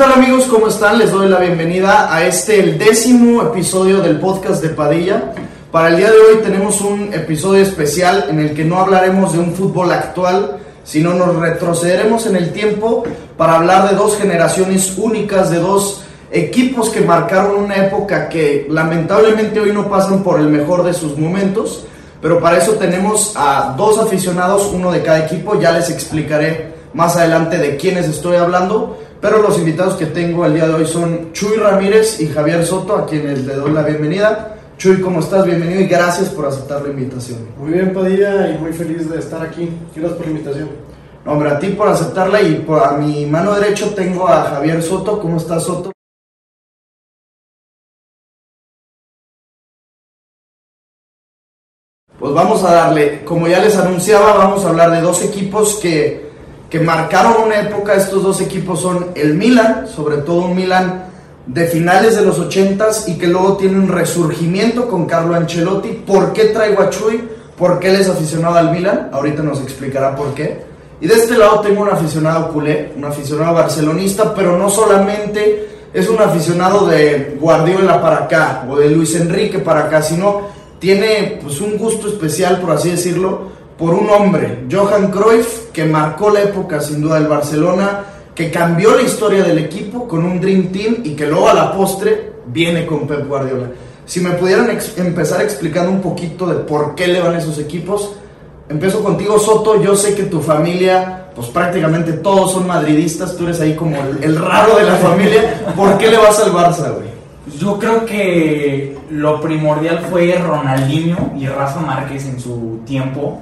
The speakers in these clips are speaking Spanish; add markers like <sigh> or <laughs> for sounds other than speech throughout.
tal amigos? ¿Cómo están? Les doy la bienvenida a este, el décimo episodio del podcast de Padilla. Para el día de hoy tenemos un episodio especial en el que no hablaremos de un fútbol actual, sino nos retrocederemos en el tiempo para hablar de dos generaciones únicas, de dos equipos que marcaron una época que lamentablemente hoy no pasan por el mejor de sus momentos, pero para eso tenemos a dos aficionados, uno de cada equipo, ya les explicaré más adelante de quiénes estoy hablando, pero los invitados que tengo el día de hoy son Chuy Ramírez y Javier Soto, a quienes le doy la bienvenida. Chuy, ¿cómo estás? Bienvenido y gracias por aceptar la invitación. Muy bien, Padilla, y muy feliz de estar aquí. Gracias por la invitación. No, hombre, a ti por aceptarla y por a mi mano derecha tengo a Javier Soto. ¿Cómo estás, Soto? Pues vamos a darle, como ya les anunciaba, vamos a hablar de dos equipos que, que marcaron una época. Estos dos equipos son el Milan, sobre todo un Milan de finales de los 80s y que luego tiene un resurgimiento con Carlo Ancelotti. ¿Por qué traigo a Chuy? ¿Por qué él es aficionado al Milan? Ahorita nos explicará por qué. Y de este lado tengo un aficionado culé, un aficionado barcelonista, pero no solamente es un aficionado de Guardiola para acá o de Luis Enrique para acá, sino tiene pues un gusto especial, por así decirlo, por un hombre, Johan Cruyff, que marcó la época sin duda del Barcelona, que cambió la historia del equipo con un Dream Team y que luego a la postre viene con Pep Guardiola. Si me pudieran empezar explicando un poquito de por qué le van esos equipos, empiezo contigo Soto, yo sé que tu familia, pues prácticamente todos son madridistas, tú eres ahí como el, el raro de la familia, ¿por qué le vas al Barça, güey? Yo creo que lo primordial fue Ronaldinho y Rafa Márquez en su tiempo.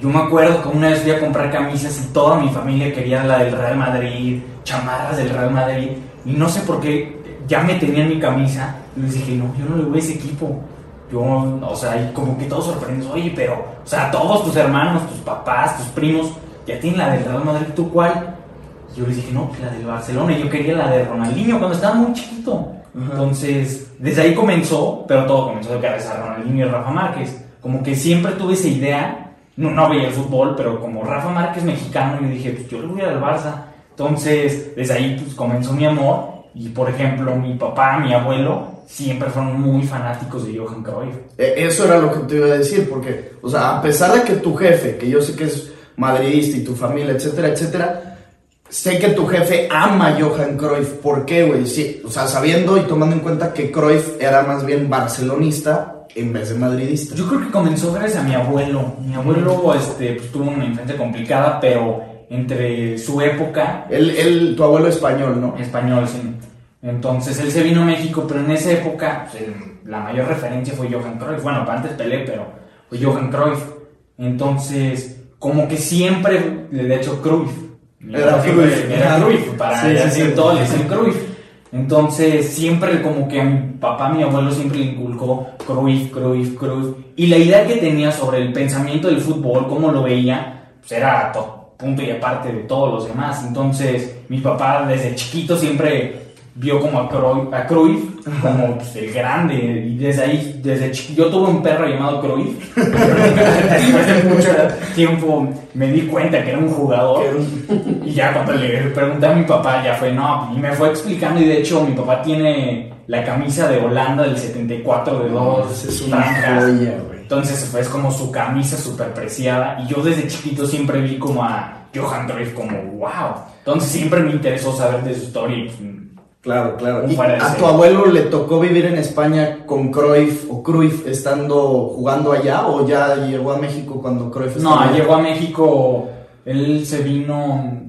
Yo me acuerdo que una vez fui a comprar camisas y toda mi familia quería la del Real Madrid, chamarras del Real Madrid. Y no sé por qué ya me tenían mi camisa. Y les dije, no, yo no le voy a ese equipo. Yo, o sea, y como que todos sorprendidos, oye, pero, o sea, todos tus hermanos, tus papás, tus primos, ya tienen la del Real Madrid, ¿tú cuál? Y yo les dije, no, la del Barcelona. Y yo quería la de Ronaldinho cuando estaba muy chiquito. Entonces, desde ahí comenzó, pero todo comenzó de cabeza Ronaldinho y Rafa Márquez. Como que siempre tuve esa idea, no, no veía el fútbol, pero como Rafa Márquez mexicano, yo dije, pues yo le voy al Barça. Entonces, desde ahí pues, comenzó mi amor. Y por ejemplo, mi papá, mi abuelo, siempre fueron muy fanáticos de Johan Cruyff. Eso era lo que te iba a decir, porque, o sea, a pesar de que tu jefe, que yo sé que es madridista y tu familia, etcétera, etcétera, sé que tu jefe ama a Johan Cruyff. ¿Por qué, güey? Sí, o sea, sabiendo y tomando en cuenta que Cruyff era más bien barcelonista en vez de madridista. Yo creo que comenzó gracias a mi abuelo. Mi abuelo este, pues, tuvo una infancia complicada, pero entre su época... Él, él, tu abuelo español, ¿no? Español, sí. Entonces él se vino a México, pero en esa época pues, el, la mayor referencia fue Johan Cruyff. Bueno, antes Pelé, pero fue Johan Cruyff. Entonces, como que siempre le he hecho Cruyff. Era Cruyff. Era Cruyff, para Sí, sí, decir sí. todo le decían Cruyff. Entonces, siempre como que mi papá, mi abuelo siempre le inculcó Cruyff, Cruyff, Cruyff. Y la idea que tenía sobre el pensamiento del fútbol, cómo lo veía, pues era to- punto y aparte de todos los demás. Entonces, mi papá desde chiquito siempre vio como a Cruyff, a Cruyff como pues, el grande. Y desde ahí, desde chiquito, yo tuve un perro llamado Cruyff. <laughs> Después de mucho tiempo me di cuenta que era un jugador. <laughs> Y ya cuando le pregunté a mi papá, ya fue, no, y me fue explicando. Y de hecho, mi papá tiene la camisa de Holanda del 74 de dos Es una franjas. joya, güey. Entonces fue es como su camisa súper preciada. Y yo desde chiquito siempre vi como a Johan Cruyff como, wow. Entonces siempre me interesó saber de su historia. y, pues, Claro, claro. Un ¿Y fuera de a tu abuelo le tocó vivir en España con Cruyff o Cruyff estando jugando allá o ya llegó a México cuando Cruyff estaba No, llegó a México, él se vino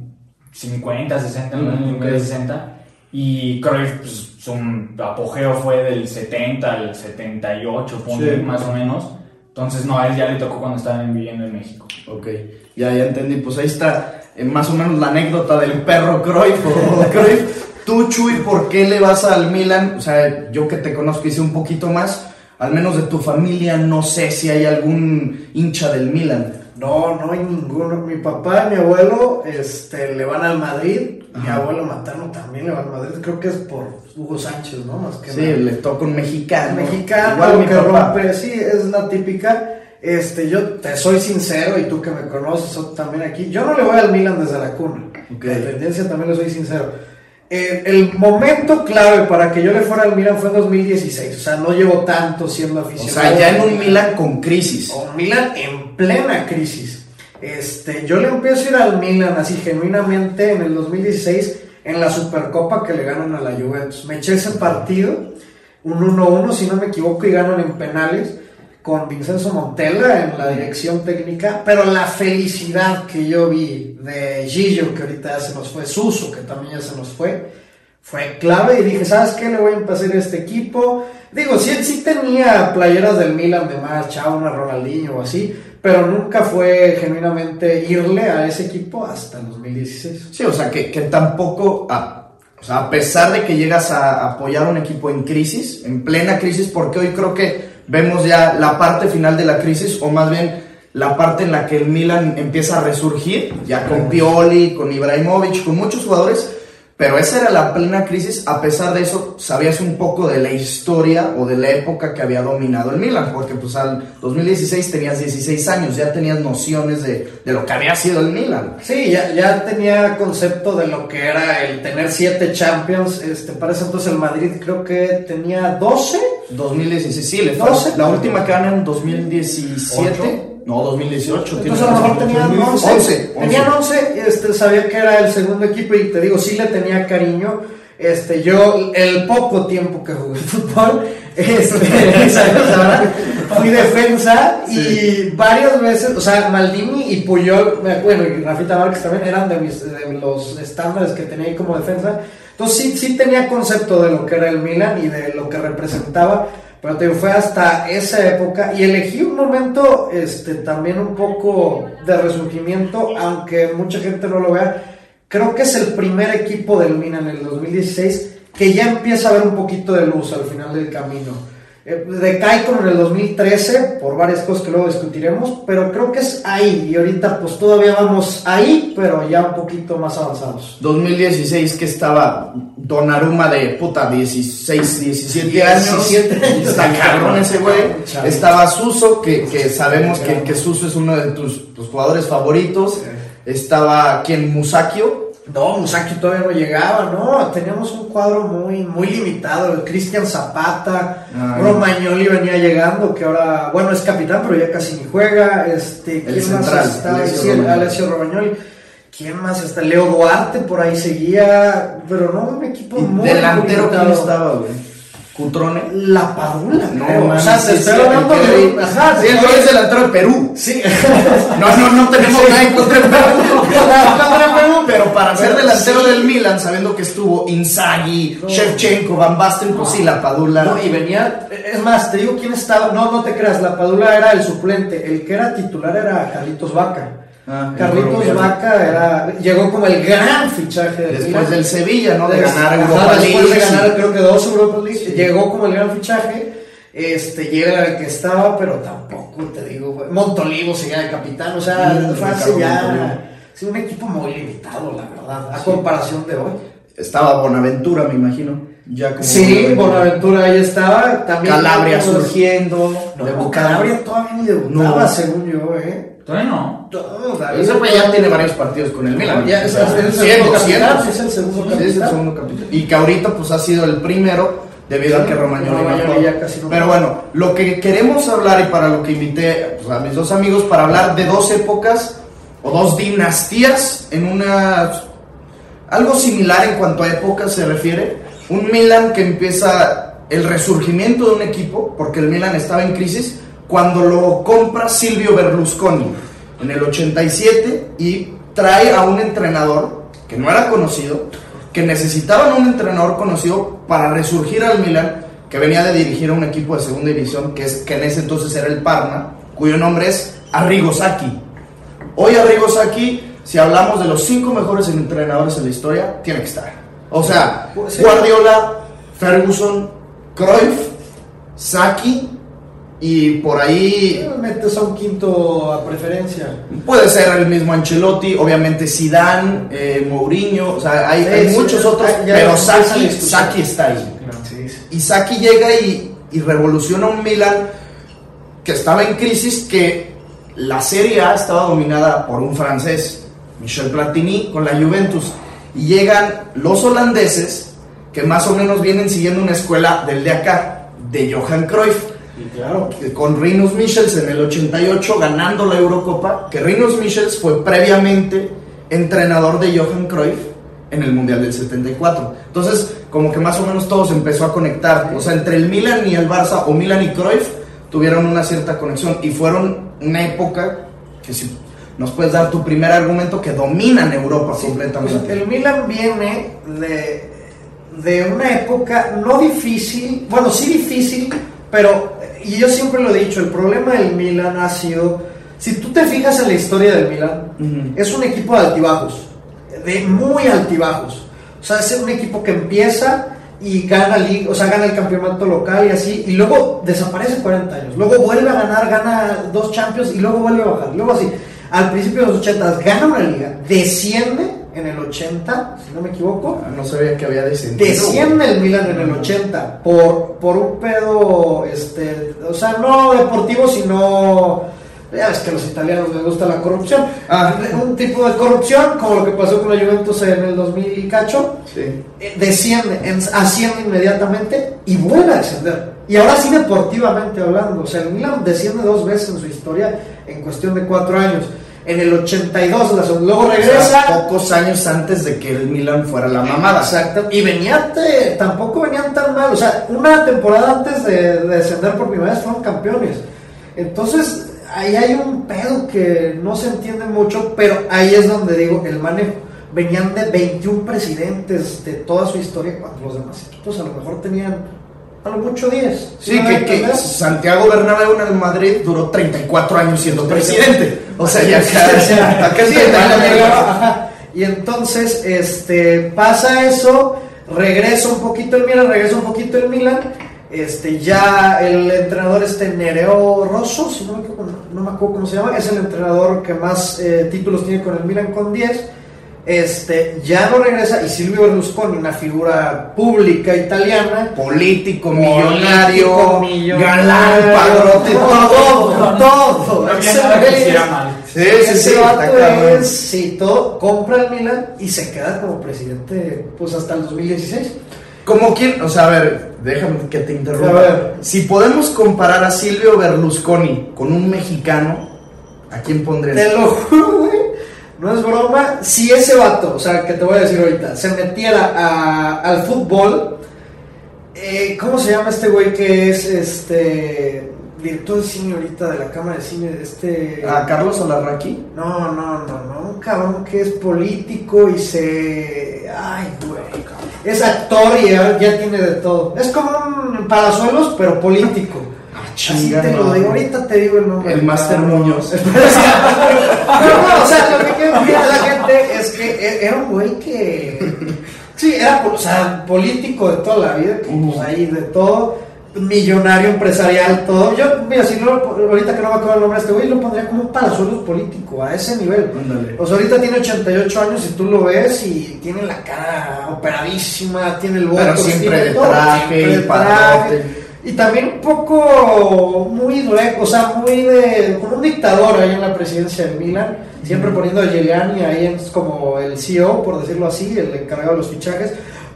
50, 60, en los Mm, años ok. 60. Y Cruyff, pues, su apogeo fue del 70 al 78, ponle, Sí. más o menos. Entonces, no, a él ya le tocó cuando estaban viviendo en México. Ok, ya, ya entendí. Pues ahí está eh, más o menos la anécdota del perro Cruyff o <laughs> Cruyff. Tú, Chuy, ¿por qué le vas al Milan? O sea, yo que te conozco y sé un poquito más, al menos de tu familia, no sé si hay algún hincha del Milan. No, no hay ninguno. Mi papá y mi abuelo este, le van al Madrid. Mi abuelo materno también le va al Madrid. Creo que es por Hugo Sánchez, ¿no? Más que Sí, nada. le toca un mexicano. mexicano, Igual mi que papá. rompe, sí, es la típica. Este, yo te soy sincero y tú que me conoces también aquí, yo no le voy al Milan desde la cuna. Ok. La tendencia también le soy sincero. Eh, el momento clave para que yo le fuera al Milan fue en 2016. O sea, no llevo tanto siendo O aficionado. sea, ya en un Milan con crisis. O un Milan en plena crisis. Este, yo le empiezo a ir al Milan así genuinamente en el 2016 en la Supercopa que le ganan a la Juventus. Me eché ese partido, un 1-1 si no me equivoco y ganan en penales con Vincenzo Montella en la dirección técnica, pero la felicidad que yo vi de Gillo, que ahorita ya se nos fue, Suso, que también ya se nos fue, fue clave y dije, ¿sabes qué? Le voy a empezar a este equipo. Digo, sí, sí tenía playeras del Milan de marcha, una Ronaldinho o así, pero nunca fue genuinamente irle a ese equipo hasta el 2016. Sí, o sea, que, que tampoco, a, o sea, a pesar de que llegas a apoyar un equipo en crisis, en plena crisis, porque hoy creo que vemos ya la parte final de la crisis, o más bien la parte en la que el Milan empieza a resurgir, ya con Pioli, con Ibrahimovic, con muchos jugadores, pero esa era la plena crisis, a pesar de eso, sabías un poco de la historia o de la época que había dominado el Milan, porque pues al 2016 tenías 16 años, ya tenías nociones de, de lo que había sido el Milan. Sí, ya, ya tenía concepto de lo que era el tener siete Champions. Este, para ese entonces el Madrid creo que tenía 12. 2016, sí, le fue. 12. La última que ganan en 2017. ¿Ocho? No, 2018. Entonces a lo mejor tenían 11. 11, Tenían 11, este, sabía que era el segundo equipo y te digo, sí le tenía cariño. Este, yo, el poco tiempo que jugué <laughs> fútbol, este, <laughs> fui defensa y varias veces, o sea, Maldini y Puyol, bueno, y Rafita Márquez también eran de, mis, de los estándares que tenía ahí como defensa. Entonces sí, sí tenía concepto de lo que era el Milan y de lo que representaba. Pero te fue hasta esa época y elegí un momento este, también un poco de resurgimiento, aunque mucha gente no lo vea. Creo que es el primer equipo del Milan en el 2016 que ya empieza a ver un poquito de luz al final del camino. Eh, decae como en el 2013 por varias cosas que luego discutiremos, pero creo que es ahí y ahorita pues todavía vamos ahí, pero ya un poquito más avanzados. 2016 que estaba Donnarumma de puta 16, 17 años. 17 años. Está cabrón ese güey. Estaba Suso, que, que sabemos que, que Suso es uno de tus, tus jugadores favoritos. Estaba quien Musakio. No, Musaki todavía no llegaba, no, teníamos un cuadro muy, muy limitado, el Cristian Zapata, Ay. Romagnoli venía llegando, que ahora, bueno, es capitán, pero ya casi ni juega, este, El ¿quién más central, está? Alessio Sí, el Romagnoli. ¿quién más está? Leo Duarte por ahí seguía, pero no, un equipo muy delantero limitado. quién estaba, güey. Cutrone. La Padula, No, creo. o sea, estoy el hablando de, ajá, Sí, el es delantero de Perú. sí, <laughs> No, no, no tenemos nada en contra de Perú. <laughs> Pero para ser delantero del Milan, sabiendo que estuvo Inzaghi, No. Shevchenko, Van Basten, pues sí, la Padula. No, y venía, es más, te digo quién estaba, no, no te creas, la Padula era el suplente, el que era titular era Carlitos Vaca. Ah, Carlitos. Vaca era, llegó como el gran fichaje del Después del Sevilla, ¿no? De ganar ajá, Europa Después de League. ganar, creo que dos Europa League, Sí. llegó como el gran fichaje. Este, llega el que estaba, pero tampoco te digo, güey, Montolivo seguía de capitán, o sea, Mm, Montolivo. ya, sí, un equipo muy limitado, la verdad, a comparación de hoy. Estaba Bonaventura, me imagino. Ya como Sí, Bonaventura ahí estaba, también. Calabria surgiendo. No, debutando. Calabria todavía ni debutaba, No. según yo, ¿eh? Todavía no. Ese güey ya tiene varios partidos con el Milan. Ya, es, el segundo capitán, es el segundo Sí, es el capitán. segundo capitán. Y que ahorita pues ha sido el primero debido a que Romagnoli no Romagnoli jugó. ya casi no Pero bueno, lo que queremos hablar y para lo que invité pues, a mis dos amigos para hablar de dos épocas o dos dinastías en una algo similar en cuanto a épocas se refiere. Un Milan que empieza el resurgimiento de un equipo, porque el Milan estaba en crisis, cuando lo compra Silvio Berlusconi en el 87 y trae a un entrenador que no era conocido, que necesitaban un entrenador conocido para resurgir al Milan, que venía de dirigir a un equipo de segunda división, que, es, que en ese entonces era el Parma, cuyo nombre es Arrigo Sacchi. Hoy Arrigo Sacchi, si hablamos de los cinco mejores entrenadores en la historia, tiene que estar. O sea, Pues. Guardiola, Ferguson, Cruyff, Sacchi y por ahí Metes a un quinto a preferencia. puede ser el mismo Ancelotti, obviamente Zidane, eh, Mourinho, o sea, hay, Sí, hay sí, muchos otros, ya pero discusión. Sacchi está ahí. Sí, sí. Y Saki llega y, y revoluciona un Milan que estaba en crisis, que la Serie A estaba dominada por un francés, Michel Platini, con la Juventus. y llegan los holandeses, que más o menos vienen siguiendo una escuela del de acá, de Johan Cruyff. Claro. Con Rinus Michels en el 88 ganando la Eurocopa, que Rinus Michels fue previamente entrenador de Johan Cruyff en el Mundial del 74. Entonces, como que más o menos todo se empezó a conectar. O sea, entre el Milan y el Barça, o Milan y Cruyff, tuvieron una cierta conexión y fueron una época que si nos puedes dar tu primer argumento que dominan Europa completamente. Pues el Milan viene de, de una época no difícil, bueno, sí difícil, pero, y yo siempre lo he dicho, el problema del Milan ha sido, si tú te fijas en la historia del Milan, es un equipo de altibajos, de muy altibajos. O sea, es un equipo que empieza y gana, o sea, gana el campeonato local y así, y luego desaparece 40 años. Luego vuelve a ganar, gana dos Champions y luego vuelve a bajar. Luego así, al principio de los 80 gana una liga, desciende en el 80, si no me equivoco, Ah, No sabía que había descendido. Desciende el Milan en el 80 por, por un pedo, este, o sea, no deportivo, sino, ya ves que a los italianos les gusta la corrupción. Ah. Un tipo de corrupción, como lo que pasó con la Juventus en el 2000 y cacho, Sí. eh, desciende, en- asciende inmediatamente y vuelve a descender. Y ahora sí deportivamente hablando, o sea, el Milan desciende dos veces en su historia en cuestión de cuatro años. En el 82, la segunda, luego O sea, regresa. pocos años antes de que el Milan fuera la mamada. Exacto. Y venía, te- tampoco venían tan mal. O sea, una temporada antes de, de descender por primera vez fueron campeones. Entonces, ahí hay un pedo que no se entiende mucho, pero ahí es donde digo el manejo. Venían de 21 presidentes de toda su historia, cuando los demás equipos a lo mejor tenían a lo mucho 10. Sí, que, que? Santiago Bernabéu en el Madrid duró 34 años siendo presidente. O sea, ya acá, sí. Y entonces, este, pasa eso, regresa un poquito el Milan, regresa un poquito el Milan, este, ya el entrenador este Nereo Rosso, si no me, equivoco, no me acuerdo cómo se llama, es el entrenador que más eh, títulos tiene con el Milan con 10, este, ya no regresa, y Silvio Berlusconi, una figura pública italiana, político, millonario, millonario, galán, padrote, todo. todo, todo. No Ese. Sí, sí, sí, vato es, sí, todo, compra el Milan y se queda como presidente pues hasta el 2016. Como quien, o sea, a ver, déjame que te interrumpa. A ver. Si podemos comparar a Silvio Berlusconi con un mexicano, ¿a quién pondrías? Te lo juro. No es broma. Si ese vato, o sea, que te voy a decir ahorita, se metiera a- al fútbol, eh, ¿cómo se llama este güey que es este director de cine ahorita de la cámara de cine? Este. ¿A Carlos Olarraqui? No, no, no, no, un cabrón que es político y se... Ay, güey. Es actor y ya, ya tiene de todo. Es como un palazuelos, pero político. Así te lo digo, ahorita te digo el nombre. El Cabrón. Muñoz. <laughs> no, no, o sea, lo que quiero decir a la gente es que e- era un güey que... Sí, era o sea, político de toda la vida, pues ahí de todo, millonario, empresarial, todo. Yo, mira, si no, ahorita que no me acuerdo el nombre de este güey, lo pondría como un palazuelos político, a ese nivel. Ándale. O sea, ahorita tiene 88 años y tú lo ves y tiene la cara operadísima, tiene el Pero voto, siempre tiene de traje siempre de padrote. Y también un poco muy o sea, muy de. como un dictador ahí en la presidencia del Milan, siempre poniendo a Giuliani ahí como el CEO, por decirlo así, el encargado de los fichajes.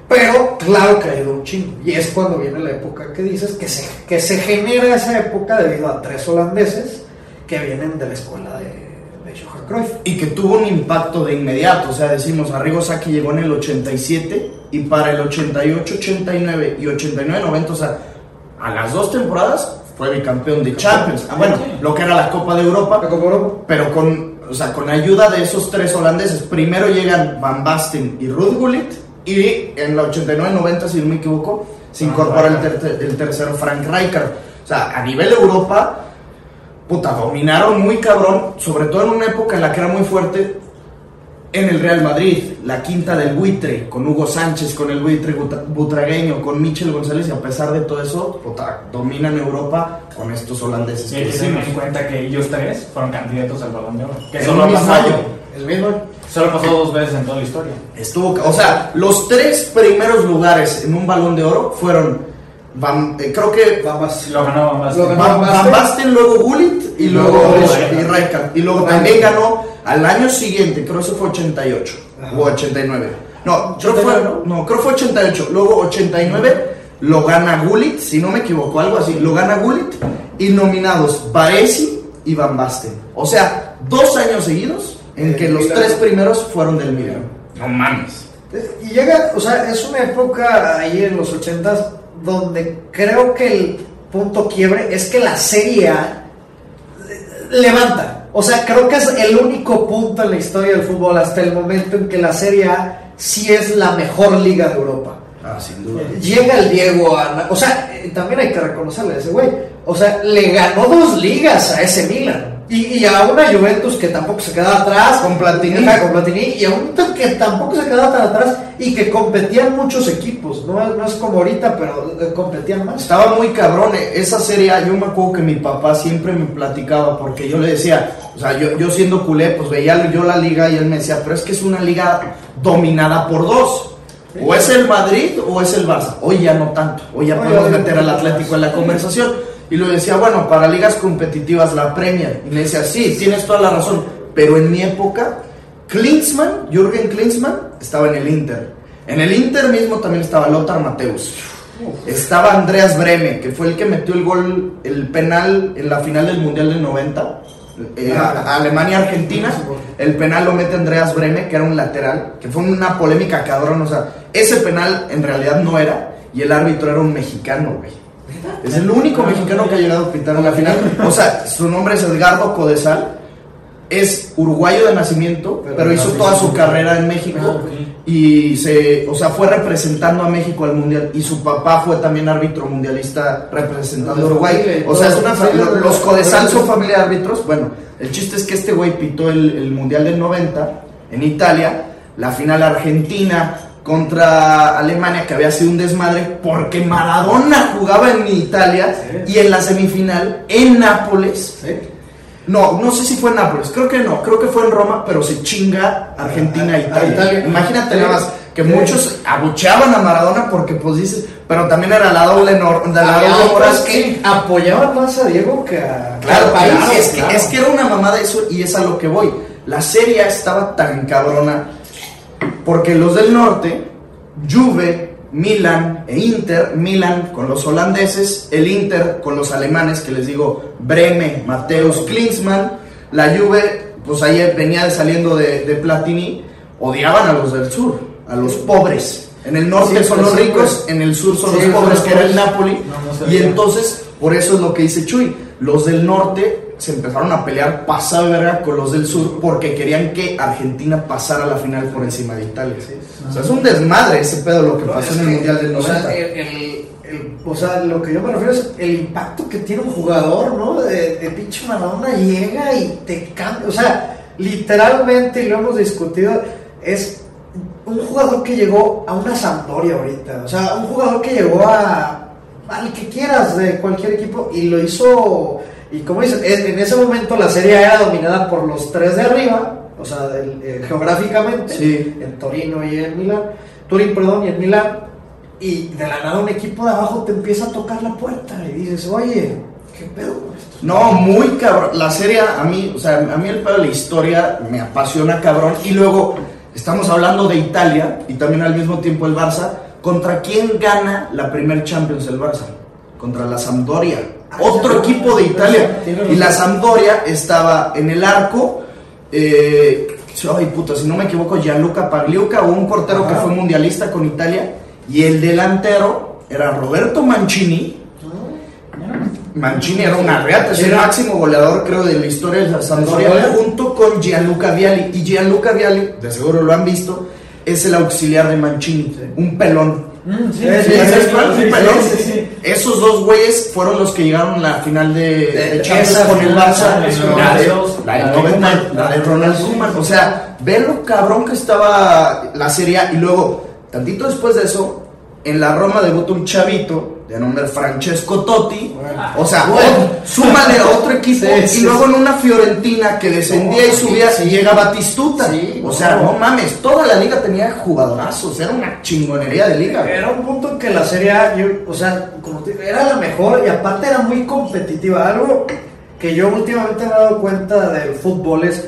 Pero claro que ido un chingo. Y es cuando viene la época que dices que se, que se genera esa época debido a tres holandeses que vienen de la escuela de, de. Y que tuvo un impacto de inmediato. O sea, decimos, Arrigo Sacchi llegó en el 87 y para el 88, 89 y 89, 90, o sea, a las dos temporadas fue bicampeón de Champions. Ah, bueno, lo que era la Copa de Europa, pero con, o sea, con ayuda de esos tres holandeses. Primero llegan Van Basten y Ruud Gullit y en la 89-90, si no me equivoco, se incorpora el, ter- el tercero Frank Rijkaard. O sea, a nivel Europa, puta, dominaron muy cabrón, sobre todo en una época en la que era muy fuerte en el Real Madrid, la quinta del buitre, con Hugo Sánchez, con el buitre butragueño, con Michel González, y a pesar de todo eso, dominan Europa con estos holandeses que se en cuenta que ellos tres fueron candidatos al balón de oro. Que solo mismo pasado, año. El mismo. solo pasó dos veces en toda la historia. Estuvo, o sea, los tres primeros lugares en un balón de oro fueron, Van- eh, creo que ganó más. Lo ganó. Van, Van Van Basten. Basten, luego Gullit y Y luego luego y Rijkaard. Y luego también ganó al año siguiente, creo que eso fue 88 Ajá. o 89. No, creo fue, no, creo fue 88. Luego 89 lo gana Gullit, si no me equivoco, algo así. Lo gana Gullit y nominados Baresi y Van Basten. O sea, dos años seguidos en que los tres primeros fueron del Milan. No mames. Y llega, o sea, es una época ahí en los 80 donde creo que el punto quiebre es que la Serie A levanta. O sea, creo que es el único punto en la historia del fútbol hasta el momento en que la Serie A sí es la mejor liga de Europa. Ah, sin duda. Llega el Diego a... O sea, eh, también hay que reconocerle a ese güey. O sea, le ganó dos ligas a ese Milan. Y, y, a una Juventus que tampoco se quedaba atrás. Con Platini. Con Platini. Y a un que tampoco se quedaba tan atrás. Y que competían muchos equipos. No, no es como ahorita, pero eh, competían más. Estaba muy cabrón. eh, Esa serie, yo me acuerdo que mi papá siempre me platicaba. Porque yo le decía, o sea, yo, yo siendo culé, pues veía yo la liga y él me decía, pero es que es una liga dominada por dos. O es el Madrid o es el Barça. Hoy ya no tanto. Hoy ya podemos meter al Atlético en la conversación. Y lo decía, bueno, para ligas competitivas la Premier. Y me decía, sí, tienes toda la razón. Pero en mi época, Klinsmann, Jürgen Klinsmann, estaba en el Inter. En el Inter mismo también estaba Lothar Mateus. Estaba Andreas Breme, que fue el que metió el gol, el penal en la final del Mundial del 90. Eh, a- Alemania-Argentina. El penal lo mete Andreas Breme, que era un lateral, que fue una polémica cabrón. O sea, ese penal en realidad no era, y el árbitro era un mexicano, güey. Es el único mexicano que ha llegado a pitar en la final. O sea, su nombre es Edgardo Codesal. Es uruguayo de nacimiento, Pero pero, hizo toda su carrera en México. Ah. Y se, o sea, fue representando a México al mundial. Y su papá fue también árbitro mundialista representando a Uruguay. O sea, es una fa- lo- los Codesal son familia de árbitros. Bueno, el chiste es que este güey pitó el, el mundial del 90 en Italia, la final argentina contra Alemania, que había sido un desmadre, porque Maradona jugaba en Italia y en la semifinal en Nápoles. No, no sé si fue en Nápoles, creo que no, creo que fue en Roma, pero se chinga Argentina e Italia. Imagínate nada más que Sí. muchos abucheaban a Maradona porque pues dices, pero también era la doble nor- de la Había doble moral otros que que apoyaban más a Diego que a Claro, que país. es, que, claro. es que era una mamada eso y es a lo que voy. La serie estaba tan cabrona porque los del norte, Juve, Milan e Inter, Milan con los holandeses, el Inter con los alemanes, que les digo, Breme, Mateus, Klinsmann, la Juve, pues ahí venía saliendo de, de Platini, odiaban a los del sur, a los pobres. En el norte Sí, son pues, los ricos, pues. en el sur son Sí, los pobres, los que era el. Napoli. No, no y entonces, por eso es lo que dice Chuy. Los del norte se empezaron a pelear pasado verga con los del sur porque querían que Argentina pasara a la final por encima de Italia. O sea, es un desmadre ese pedo lo que No, pasó en el que, Mundial del o sea, 90. el- el- el- o sea, lo que yo me refiero es el impacto que tiene un jugador, ¿no? De, de pinche Maradona llega y te cambia. O sea, literalmente, y lo hemos discutido, es un jugador que llegó a una Sampdoria ahorita. O sea, un jugador que llegó a al que quieras de cualquier equipo y lo hizo. Y como dices, en ese momento la serie era dominada por los tres de arriba, o sea, del- eh, geográficamente Sí. en Torino y en Milán, Turín, perdón, y en Milán, y de la nada un equipo de abajo te empieza a tocar la puerta y dices, oye, ¿qué pedo esto? No, muy cabrón. La serie a mí, o sea, a mí el pedo de la historia me apasiona cabrón. Y luego estamos hablando de Italia y también al mismo tiempo el Barça. ¿Contra quién gana la primer Champions el Barça? Contra la Sampdoria. Ah, Otro equipo de Italia. Y la. Sampdoria estaba en el arco. Eh, ay, puta, si no me equivoco, Gianluca Pagliuca un portero que fue mundialista con Italia. Y el delantero era Roberto Mancini. Mancini era una reata, es el máximo goleador creo de la historia de la Sampdoria Sampdoria. junto con Gianluca Vialli y Gianluca Vialli, de seguro lo han visto, es el auxiliar de Mancini, un pelón. Mm, sí, Sí, ¿Sí, sí, ¿Sabes sí, cuál? sí, Un sí, pelón. sí, sí. Esos dos güeyes fueron los que llegaron a la final de, de De- Champions esa con el Barça, la de la de- 92, la de la de 90, Koeman. la de Ronald Koeman. O sea, ve lo cabrón que estaba la Serie y luego, tantito después de eso, en la Roma debuta un chavito de nombre Francesco Totti. O sea, o- súmale a otro equipo Sí, y luego en una Fiorentina que descendía y subía sí, y llega Batistuta. O sea, no. no mames, toda la liga tenía jugadorazos, era una chingonería de liga. Era un punto en que la Serie A, yo- o sea, como te era la mejor y aparte era muy competitiva. Algo que yo últimamente me he dado cuenta del fútbol es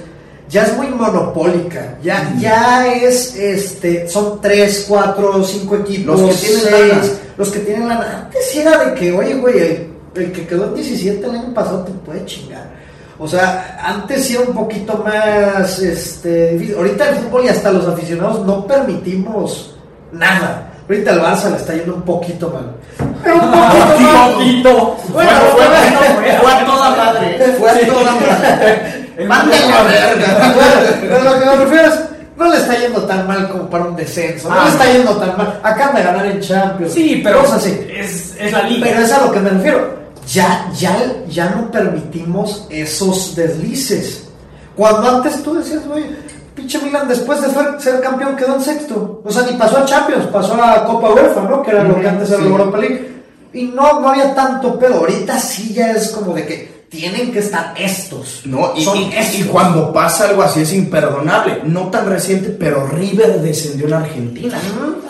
ya es muy monopólica. Ya, ya es, este, son tres, cuatro, cinco equipos. Los que tienen seis, lana. Los que tienen lana. Antes era de que, oye, güey, el, el que quedó en 17 el año pasado te puede chingar. O sea, antes sí era un poquito más, este, difícil. Ahorita el fútbol y hasta los aficionados no permitimos nada. Ahorita el Barça le está yendo un poquito mal. Pero un poquito <laughs> poquito. Bueno, fue, bueno, fue- fue a toda madre. Fue a toda madre. <laughs> Mándenlo a verga. <laughs> Pero lo que me refiero es, no le está yendo tan mal como para un descenso. No Ah, le está no. yendo tan mal. Acaban de ganar en Champions. Sí, pero Cosas así. es, es la liga. Pero es a lo que me refiero. Ya, ya, ya no permitimos esos deslices. Cuando antes tú decías, oye, pinche Milan después de ser- campeón quedó en sexto. O sea, ni pasó a Champions, pasó a Copa UEFA, ¿no? Que era lo que antes era la Europa League. Y no, no había tanto pedo. Ahorita sí ya es como de que tienen que estar estos. No, y, Son y- estos. y cuando pasa algo así es imperdonable. No tan reciente, pero River descendió en Argentina.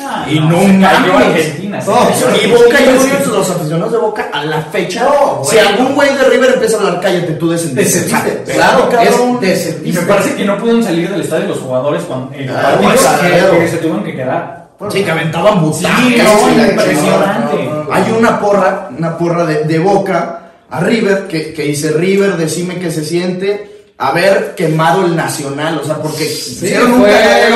Ah, Y no, no se cayó. Argentina. se No, cayó Y. Boca Juniors, los aficionados de Boca, a la fecha, No, si bueno. algún güey de River empieza a hablar, cállate, tú descendiste. Descendiste. Claro, cabrón. Y me parece que no pudieron salir del estadio los jugadores cuando el Ah, partido bueno, que, claro. que se tuvieron que quedar. Sí, que aventaban butacas. Sí, no, impresionante. Hay una porra, una porra de, de Boca a River que, que dice River, decime que se siente haber quemado el Nacional, o sea, porque hicieron un cagadero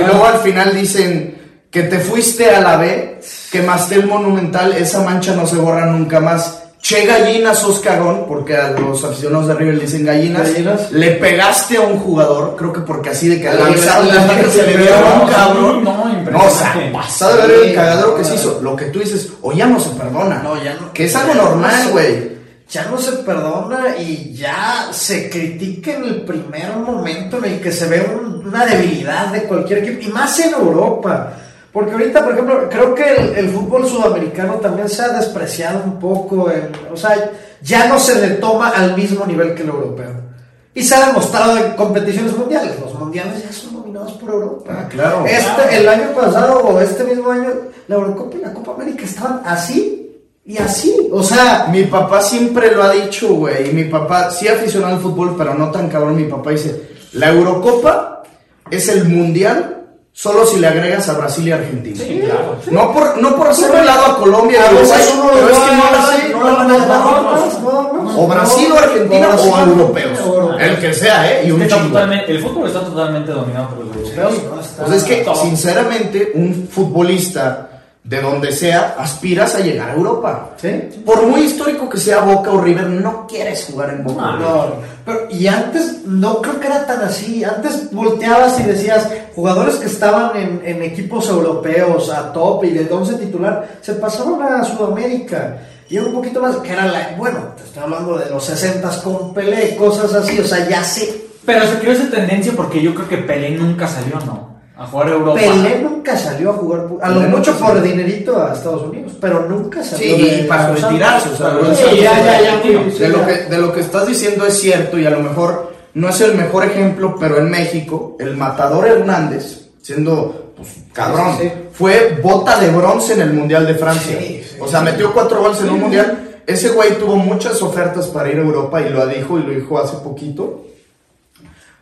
y luego al final dicen que te fuiste a la B, quemaste el Monumental, esa mancha no se borra nunca más. Che gallinas, sos cagón, porque a los aficionados de River le dicen gallinas. Gallinas. Le pegaste a un jugador, creo que porque así de que avisaron la- se le dieron a un cabrón. no, No, o sea, pasado de ver el cagadero que se hizo. Lo que tú dices, o ya no se perdona. No, ya no. Que es algo normal, se- güey. Ya no se perdona y ya se critica en el primer momento en el que se ve un- una debilidad de cualquier equipo, y más en Europa. Porque ahorita, por ejemplo, creo que el, el fútbol sudamericano también se ha despreciado un poco. en- o sea, ya no se le toma al mismo nivel que el europeo. Y se ha demostrado en competiciones mundiales. Los mundiales ya son dominados por Europa. Ah, claro. Este, Claro. el año pasado o este mismo año, la Eurocopa y la Copa América estaban así y así. O sea, Mi papá siempre lo ha dicho, güey. y Mi papá, sí aficionado al fútbol, pero no tan cabrón. Mi papá dice: La Eurocopa es el mundial solo si le agregas a Brasil y Argentina. Sí, claro. No por, no por hacer un lado a Colombia, A Uruguay, pero es que no la, así, no la van a dar otros. no, no, O Brasil o Argentina o europeos. El que sea, ¿eh? Y un chingo. el fútbol está totalmente dominado por los europeos. Pues es que, sinceramente, un futbolista de donde sea, aspiras a llegar a Europa. ¿Sí? Por muy histórico que sea Boca o River, no quieres jugar en Boca. No, pero y antes no creo que era tan así. Antes volteabas y decías, jugadores que estaban en, en equipos europeos a top y de 11 titular, se pasaron a Sudamérica. Y era un poquito más, que era la, bueno, te estoy hablando de los 60 con Pelé, cosas así, o sea, ya sé. Pero se creó esa tendencia porque yo creo que Pelé nunca salió, ¿no? A jugar a Europa. Pelé nunca salió a jugar, a lo Pelé mucho por salió. dinerito a Estados Unidos, pero nunca Sí, salió. y para retirarse, o sea, De lo, que, de lo que estás diciendo es cierto y a lo mejor no es el mejor ejemplo, pero en México, el matador Hernández, siendo pues, cabrón, Sí, sí. fue bota de bronce en el Mundial de Francia. Sí, sí, o sea, metió cuatro goles en un Mundial. Ese güey tuvo muchas ofertas para ir a Europa y lo dijo y lo dijo hace poquito.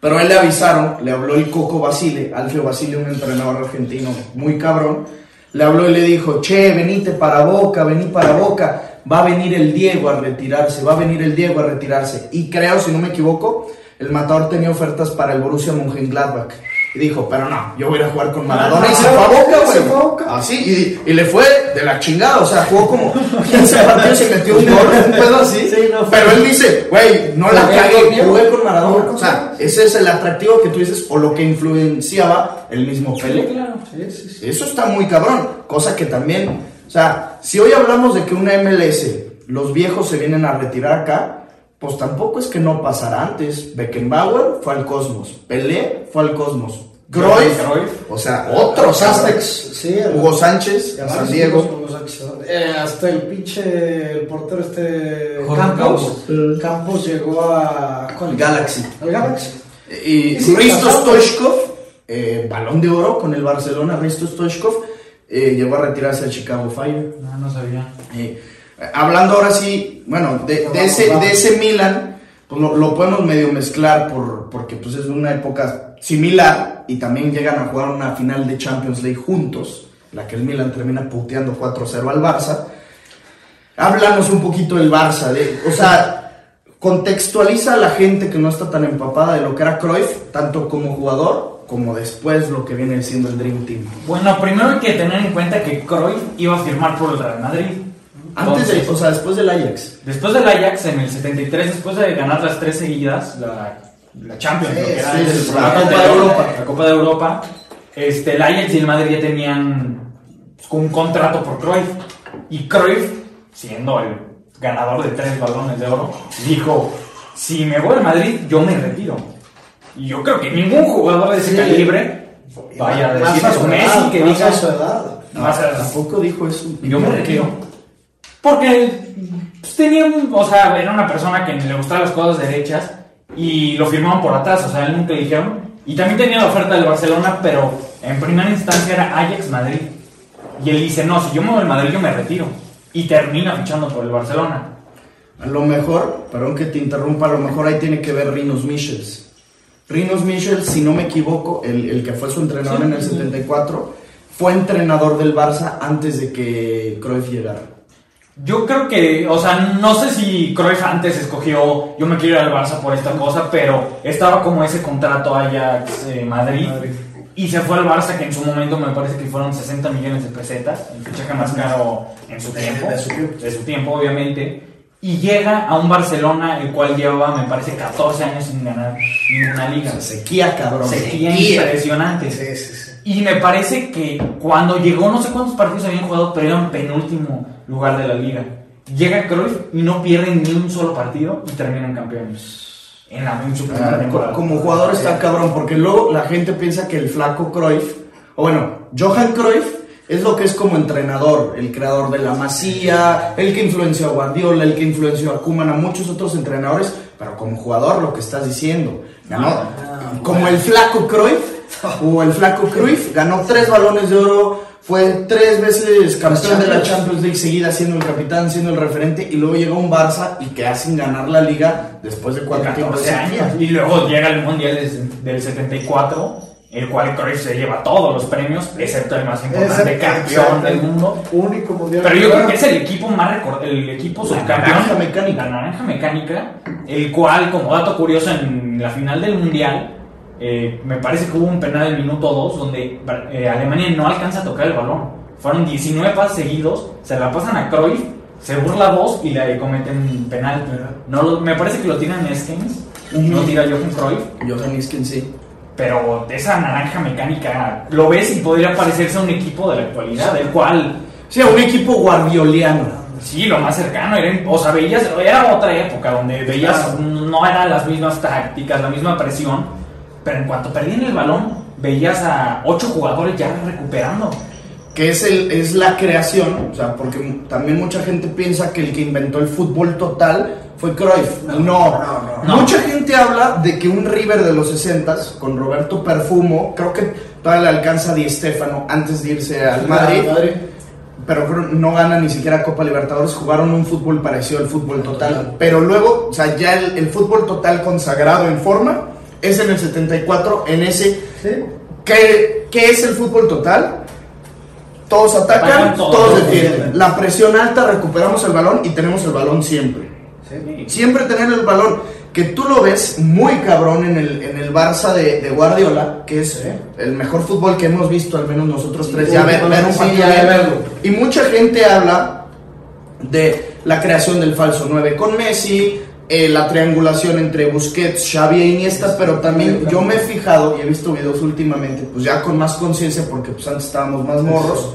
Pero a él le avisaron, le habló el Coco Basile, Alfio Basile, un entrenador argentino muy cabrón. Le habló y le dijo, che, venite para Boca, vení para Boca. Va a venir el Diego a retirarse, va a venir el Diego a retirarse. Y creo, si no me equivoco, el matador tenía ofertas para el Borussia Mönchengladbach. Y dijo, pero no, yo voy a ir a jugar con Maradona. Ah, y se fue a Boca, se fue a Boca. güey. Así, y, y le fue de la chingada. O sea, jugó como 15 partidos y metió un gol, un pedo así. Sí, no pero él dice, güey, no la cagué, jugué con Maradona. O sea, ese es el atractivo que tú dices, o lo que influenciaba el mismo Pele. Claro. Sí, sí, sí. Eso está muy cabrón, cosa que también, o sea, si hoy hablamos de que una MLS, los viejos se vienen a retirar acá, pues tampoco es que no pasara antes. Beckenbauer fue al Cosmos, Pelé fue al Cosmos, Cruyff, o sea, otros Los Aztecs, sí, Hugo Sánchez, San Diego. Eh, hasta el pinche el portero este Campos. Campos llegó a ¿cuál? Galaxy. Al Galaxy. Y Risto. Stoichkov, eh, balón de oro con el Barcelona, Risto Stoichkov, eh, llegó a retirarse al Chicago Fire. No, no sabía. Hablando ahora sí, bueno, de, ese, de ese Milan, pues lo, lo podemos medio mezclar por, porque pues es una época similar y también llegan a jugar una final de Champions League juntos, la que el Milan termina puteando 4-0 al Barça. Háblanos un poquito del Barça, de, o sea, contextualiza a la gente que no está tan empapada de lo que era Cruyff, tanto como jugador como después lo que viene siendo el Dream Team. Bueno, primero hay que tener en cuenta que Cruyff iba a firmar por el Real Madrid. Antes de, o sea, después del Ajax. Después del Ajax en el 73, después de ganar las tres seguidas, la, la Champions, Sí, lo que era sí, el sí, formato la Copa de Europa. la Copa de Europa, este, el Ajax y el Madrid ya tenían pues, un contrato por Cruyff. Y Cruyff, siendo el ganador de tres balones de oro, dijo, si me voy al Madrid, yo me retiro. Y yo creo que ningún jugador de ese Sí. calibre vaya a decir eso. su Messi que más a su edad. más a- Tampoco dijo eso. yo me retiro. Porque pues, tenía un, o sea, era una persona que le gustaban las cosas derechas y lo firmaban por atrás, o sea, él nunca le dijeron. Y también tenía la oferta del Barcelona, pero en primera instancia era Ajax Madrid. Y él dice, no, si yo me voy al Madrid, yo me retiro. Y termina fichando por el Barcelona. A lo mejor, perdón que te interrumpa, a lo mejor ahí tiene que ver Rinos Michels. Rinos Michels, si no me equivoco, el, el que fue su entrenador Sí, en el sí. 74, fue entrenador del Barça antes de que Cruyff llegara. Yo creo que, o sea, no sé si Cruyff antes escogió, yo me quiero ir al Barça por esta cosa, pero estaba como ese contrato Ajax eh, Madrid, y se fue al Barça que en su momento me parece que fueron 60 millones de pesetas, el fichaje más caro en su tiempo, de su tiempo. de su tiempo obviamente, y llega a un Barcelona el cual llevaba me parece 14 años sin ganar ninguna O liga. sea, sequía, cabrón. Sequía Sequía. impresionante. Sí, sí, sí. Y me parece que cuando llegó, no sé cuántos partidos habían jugado, pero era en penúltimo lugar de la liga. Llega Cruyff y no pierden ni un solo partido y terminan campeones. En, la, en su primera Ah, temporada. Como jugador está cabrón, porque luego la gente piensa que el flaco Cruyff, o bueno, Johan Cruyff es lo que es como entrenador, el creador de la Masía, el que influenció a Guardiola, el que influenció a Koeman, a muchos otros entrenadores, pero como jugador lo que estás diciendo, no, como el flaco Cruyff, o el flaco Cruyff, ganó tres balones de oro, fue tres veces campeón de la Champions. League seguida siendo el capitán, siendo el referente, y luego llega un Barça y que hacen ganar la liga después de cuatro tiempos 14 años. Y luego llega el Mundial del 74, el cual Cruyff se lleva todos los premios, excepto el más importante, campeón del mundo. Único mundial. Pero yo creo que es el equipo más recordado, el equipo subcampeón. naranja mecánica. La naranja mecánica, el cual, como dato curioso, en la final del mundial, eh, me parece que hubo un penal del minuto 2 donde eh, Alemania no alcanza a tocar el balón. Fueron 19 pases seguidos, se la pasan a Cruyff, se burla dos y le cometen penal. No lo- me parece que lo tiran Eskens, no tira Jochen Cruyff. Johan Iskin sí. Pero esa naranja mecánica lo ves y podría parecerse a un equipo de la actualidad, el cual Sí, un equipo guardioliano. Sí, lo más cercano, era, o sea, veías, era otra época donde veías, Claro. no eran las mismas tácticas, la misma presión, pero en cuanto perdían el balón, veías a ocho jugadores ya recuperando. Que es, el, es la creación, o sea, porque también mucha gente piensa que el que inventó el fútbol total fue Cruyff. No, no, no, no. Mucha gente habla de que un River de los 60 con Roberto Perfumo, creo que todavía le alcanza a Di Stéfano antes de irse al Madrid, pero creo no gana ni siquiera Copa Libertadores, jugaron un fútbol parecido al fútbol total. Pero luego, o sea, ya el, el fútbol total consagrado en forma es en el 74, en ese Sí. ¿Qué, qué es el fútbol total? Todos atacan, todos, defienden. La presión alta, recuperamos el balón y tenemos el balón siempre. Sí. Siempre tener el balón. Que tú lo ves muy cabrón en el, en el Barça de, de Guardiola, que es Sí. el mejor fútbol que hemos visto, al menos nosotros tres, Sí, ya ver, ver un sí, partido ya de- verlo. Y mucha gente habla de la creación del falso 9 con Messi, eh, la triangulación entre Busquets, Xavi e Iniesta, pero también yo me he fijado y he visto videos últimamente, pues ya con más conciencia, porque pues antes estábamos más morros.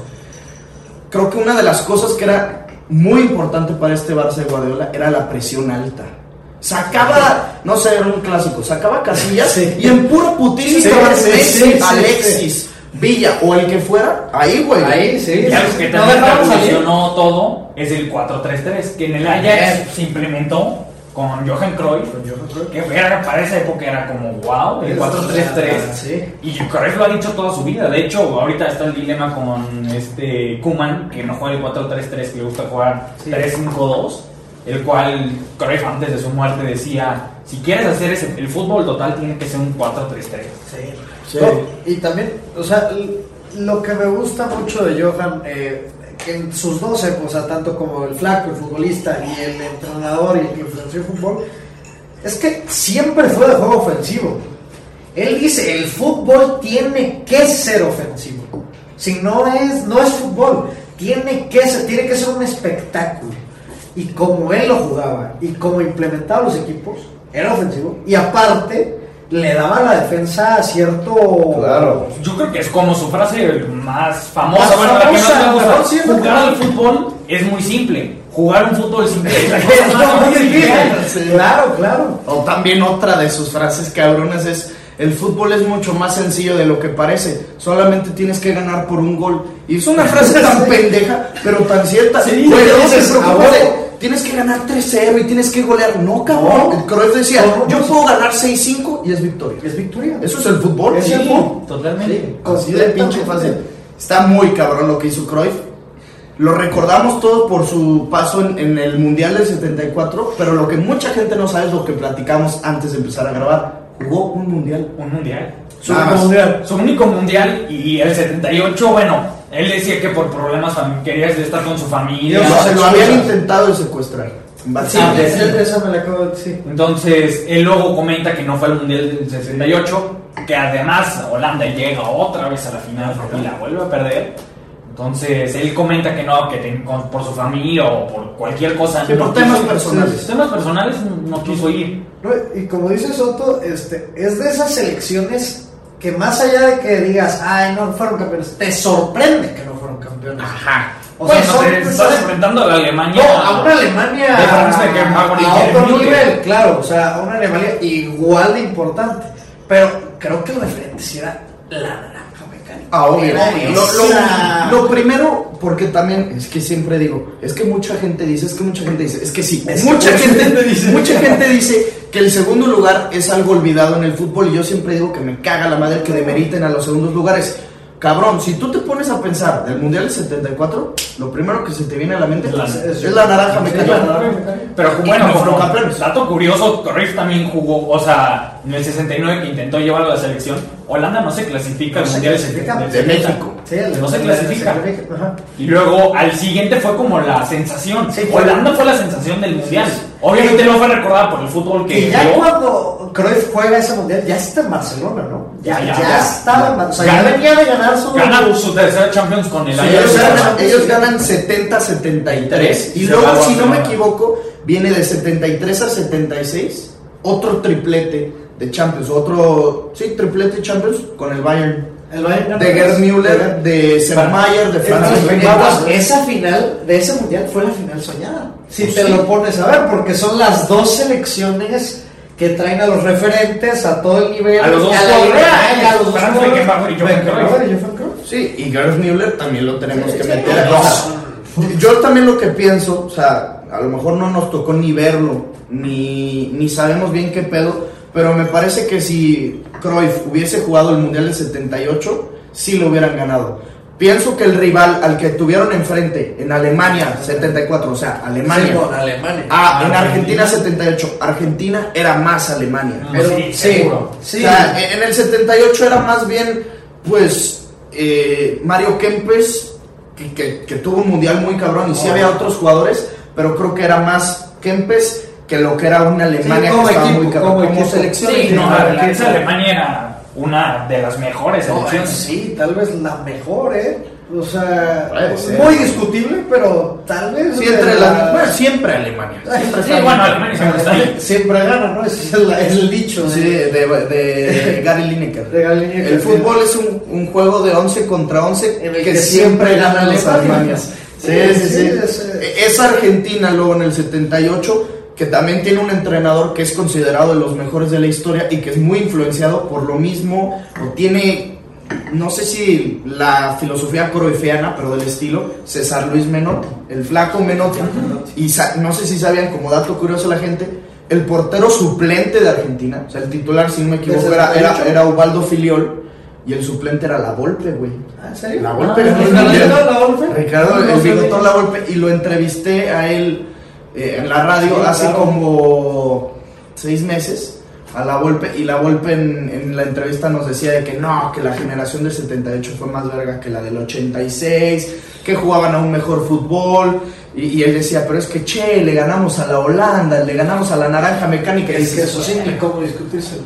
Creo que una de las cosas que era muy importante para este Barça de Guardiola era la presión alta. Sacaba, no sé, era un clásico, sacaba Casillas Sí. y en puro putín Sí, sí, Messi, sí, sí, Alexis, Villa o el que fuera, ahí, güey. Ahí, sí. Y algo que No también salir. revolucionó todo es el 4-3-3, que en el Ajax se implementó con Johan Cruyff, que era, para esa época era como wow, el 4-3-3. Sí. Y Cruyff lo ha dicho toda su vida. De hecho, ahorita está el dilema con este Kuman, que no juega el 4-3-3, que le gusta jugar Sí. 3-5-2. el cual Cruyff antes de su muerte decía, si quieres hacer ese, el fútbol total tiene que ser un 4-3-3. Sí. No, y también, o sea, lo que me gusta mucho de Johan, eh, en sus dos épocas, tanto como el flaco, el futbolista y el entrenador y el que influenció el fútbol, es que siempre fue de juego ofensivo. Él dice, el fútbol tiene que ser ofensivo. Si no es, no es fútbol, tiene que ser, tiene que ser un espectáculo. Y como él lo jugaba y como implementaba los equipos, era ofensivo. Y aparte, le daba a la defensa cierto. Claro. Yo creo que es como su frase más famosa, Más bueno, la que gusta. mejor sí, Jugar al fútbol es muy simple. Jugar un fútbol simple es la <laughs> cosa Es más muy difícil. difícil. Sí. Claro, claro. O también otra de sus frases cabronas es, el fútbol es mucho más sencillo de lo que parece, solamente tienes que ganar por un gol. Y es una <laughs> frase tan pendeja, pero tan cierta. Sí, pero no se tienes que ganar 3-0 y tienes que golear. No, cabrón. No. Cruyff decía, No, yo no. puedo ganar 6-5 y es victoria. Es victoria. Eso es el fútbol. Es Sí, el fútbol. totalmente. Así de pinche fácil. Está muy cabrón lo que hizo Cruyff. Lo recordamos todo por su paso en, en el Mundial del 74, pero lo que mucha gente no sabe es lo que platicamos antes de empezar a grabar. Jugó un Mundial. Un mundial. Su Nada más. mundial. Su único mundial y el 78, bueno, él decía que por problemas quería estar con su familia. Dios, Lo, se lo habían intentado secuestrar. Sí, Ah, sí. esa me la acabo de decir. Entonces, él luego comenta que no fue al Mundial del 68, que además Holanda llega otra vez a la final y la vuelve a perder. Entonces, él comenta que no, que ten- con- por su familia o por cualquier cosa. Sí, no por temas personales. Sí, temas personales no quiso ir. No, y como dice Soto, este, es de esas selecciones que más allá de que digas, ay, no fueron campeones, te sorprende que no fueron campeones. Ajá. O sea, son- te estás enfrentando a la Alemania. No, a una Alemania De a otro nivel, claro, o sea, a una Alemania igual de importante. Pero creo que el referente sí era la naranja. Ah, obvio. Lo, esa- lo- lo primero, porque también es que siempre digo, es que mucha gente dice, es que mucha gente dice, es que sí, Es mucha gente gente dice. mucha gente dice que el segundo lugar es algo olvidado en el fútbol y yo siempre digo que me caga la madre que demeriten a los segundos lugares. Cabrón, si tú te pones a pensar del Mundial del 74, lo primero que se te viene a la mente Es la- es, es la naranja mecánica. la naranja mecánica. Pero bueno, como campeones. dato curioso, Cruyff también jugó, o sea, en el 69 que intentó llevarlo a la selección, Holanda no se clasifica al No se Mundial del clasifica. 70. De México. Sí, No se clasifica. Y luego al siguiente fue como la sensación. Sí, Holanda fue la sensación del mundial. Sí, sí. Obviamente no fue recordada por el fútbol que Y ya dio. cuando Cruyff juega ese mundial, ya está en Barcelona, ¿no? Ya, Ya, ya, ya. estaba en Barcelona. O sea, ya venía de ganar su. Gana su tercera Champions con el ellos, ganan, ellos ganan 70-73 y luego, si no me equivoco, viene de 73 a 76 otro triplete de Champions, otro, sí, triplete Champions con el Bayern. El Bayern De Gerd. Müller, de Sermayer, de Franz esa final de ese mundial fue la final soñada. Si Pues te sí. lo pones a ver, porque son las dos selecciones que traen a los referentes a todo el nivel. A los dos. Sí, y Gerd Müller también lo tenemos Sí, que sí, meter. no. <laughs> Yo también lo que pienso, o sea, a lo mejor no nos tocó ni verlo, ni, ni sabemos bien qué pedo, pero me parece que si Cruyff hubiese jugado el Mundial del 78, sí lo hubieran ganado. Pienso que el rival al que tuvieron enfrente en Alemania 74, o sea, Alemania, Sí, Alemania. ah, en Argentina. Argentina 78, Argentina era más Alemania. Ah, Pero- sí, sí, seguro. sí. O sea, en el 78 era más bien, pues, eh, Mario Kempes, que, que- que tuvo un mundial muy cabrón, y sí Oh. había otros jugadores, pero creo que era más Kempes que lo que era una Alemania como que estaba equipo, muy cabrón. como selección. Sí, no, general. la- esa Alemania era una de las mejores No, selecciones. sí, tal vez la mejor, ¿eh? O sea, muy discutible, pero tal vez. Sí, de entre la- las- bueno, siempre Alemania. Siempre Sí, está bueno. Alemania siempre está ahí. Siempre gana, ¿no? Ese es el, es el dicho. Sí, de, de <laughs> Gary Lineker. De Gary Lineker, El sí. fútbol es un, un juego de 11 contra 11 En el que, que siempre siempre ganan los alemanes. Sí, Sí, sí, sí. sí, ese- Es Argentina luego en el 78 que también tiene un entrenador que es considerado de los mejores de la historia y que es muy influenciado por lo mismo o tiene no sé si la filosofía cruyffiana, pero del estilo, César Luis Menotti, el flaco Menotti. Y no sé si sabían, como dato curioso la gente, el portero suplente de Argentina, o sea, el titular, si no me equivoco, ¿Desde era, era, 78? era Ubaldo Filiol y el suplente era La Volpe, güey. Ah, ¿En serio? La Ah, Volpe. ¿Ricardo Ricardo La Volpe? Ricardo, el bigotón La Volpe, y lo entrevisté a él eh, en la radio Sí, hace claro. como seis meses a la Volpe y la Volpe en, en la entrevista nos decía de que no, que la generación del 78 fue más verga que la del 86, que jugaban a un mejor fútbol y, y él decía, pero es que che, le ganamos a la Holanda, le ganamos a la Naranja Mecánica y Es que dices, eso sí, ni cómo discutirse.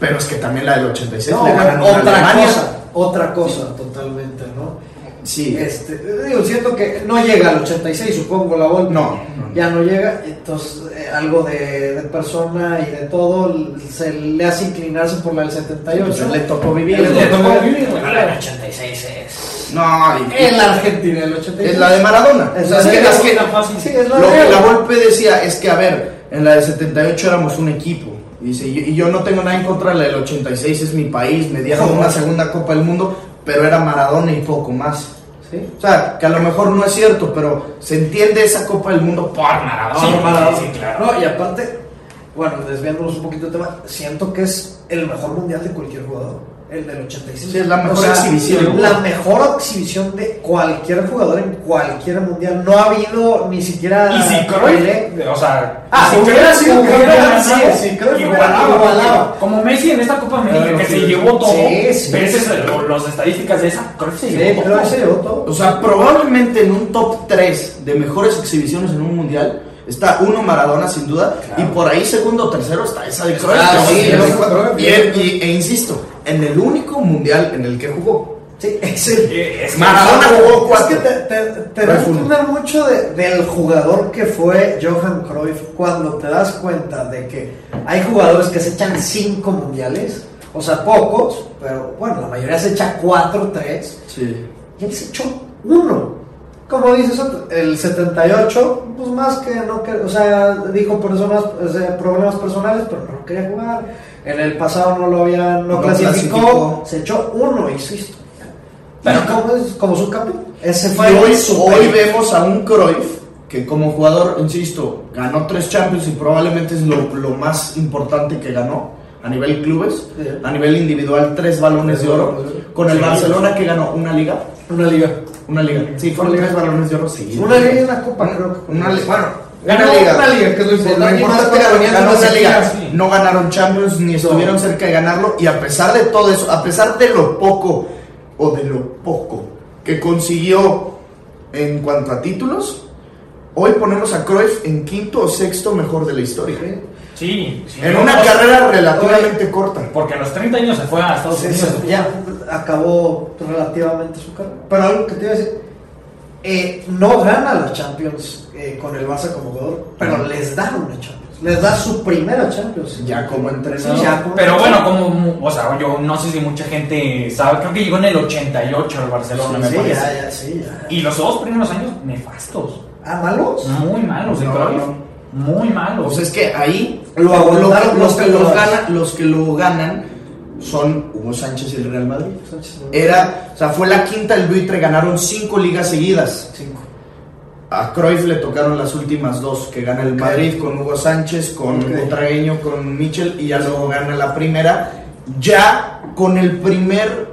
pero es que también la del 86 No, le ganaron a otra Alemania. cosa, otra cosa totalmente, ¿no? Sí, Este, digo, siento que no llega al 86, supongo, la Volpe. No, no. Ya no llega, entonces eh, algo de, de persona y de todo se le hace inclinarse por la del 78. Pues le tocó vivir. Le tocó vivir. Bueno, la del 86 es. no, y- En la Argentina, el 86. es la de Maradona. Es O sea, la es que- es fácil. Sí, es la Lo de- que la Volpe decía es que, a ver, en la del 78 éramos un equipo. Y dice, y yo no tengo nada en contra de la del 86, es mi país, me dieron una segunda Copa del Mundo, pero era Maradona y poco más. Sí. O sea, que a lo mejor no es cierto, pero se entiende esa Copa del Mundo por Maradona. Sí, Maradona. sí, claro. No, y aparte, bueno, desviándonos un poquito del tema, siento que es el mejor mundial de cualquier jugador. El del 86. Sí, es la mejor exhibición. La mejor exhibición de cualquier jugador en cualquier mundial. No ha habido ni siquiera. Y si. Cruyff, o sea, Ah, si hubiera Cruyff sido igualaba. Como Messi en esta Copa América Claro, que sí. se llevó todo. Sí, sí, pero los estadísticas de esa, Cruyff se Sí, llevó todo. llevó todo. O sea, probablemente en un top 3 de mejores exhibiciones en un mundial está uno Maradona sin duda y por ahí segundo o tercero está esa de Cruyff. Ah, sí, y- e insisto, en el único mundial en el que jugó. Sí, es el. Eh, es que- Maradona jugó Es cuatro. que te, te, te das cuenta mucho de- del jugador que fue Johan Cruyff cuando te das cuenta de que hay jugadores que se echan cinco mundiales, o sea, pocos, pero bueno, la mayoría se echa cuatro, tres, Sí. y él se echó uno. Como dices, el 78, pues más que no que, o sea, dijo personas, o sea, problemas personales, pero no quería jugar. En el pasado no lo había, no, No clasificó, clasificó. se echó uno historia. Pero- como, es, como subcampeón. Ese fue hoy, hoy vemos a un Cruyff que como jugador, insisto, ganó tres Champions y probablemente es lo, lo más importante que ganó a nivel clubes, Sí. a nivel individual, tres balones de oro. Con el. Barcelona que ganó una liga. Una liga. Una liga. Sí, fueron Una liga. tres balones de oro seguidos. Una liga y una copa, creo que. Una li- bueno, Ganó una liga. una liga, que es lo importante. lo ganó una liga. liga. No ganaron Champions ni estuvieron cerca de ganarlo. Y a pesar de todo eso, a pesar de lo poco o de lo poco que consiguió en cuanto a títulos, hoy ponemos a Cruyff en quinto o sexto mejor de la historia. Sí, sí, En una no, carrera relativamente corta. Porque a los 30 años se fue a Estados Sí, Unidos. sí, ya acabó relativamente su carrera. Pero algo que te iba a decir, eh, no gana la Champions eh, con el Barça como jugador, pero les da una Champions. Les da su primera Champions. Ya como Sí, entrenador. ya como- Pero bueno, como, o sea, yo no sé si mucha gente sabe, creo que llegó en el 88 al Barcelona, me sí, parece. ya, ya, sí, ya. Y los dos primeros años nefastos, ¿Ah, malos? muy malos de No, no. muy malos. O sea, es que ahí Lo lo los, que los, gana- los que lo ganan son Hugo Sánchez y el Real Madrid. Sánchez, ¿no? Era, o sea, fue la quinta el buitre, ganaron cinco ligas seguidas. Cinco. A Cruyff le tocaron las últimas dos, que gana el Madrid con Hugo Sánchez, con Ok. Otragueño, con Michel, y ya luego gana la primera, ya con el primer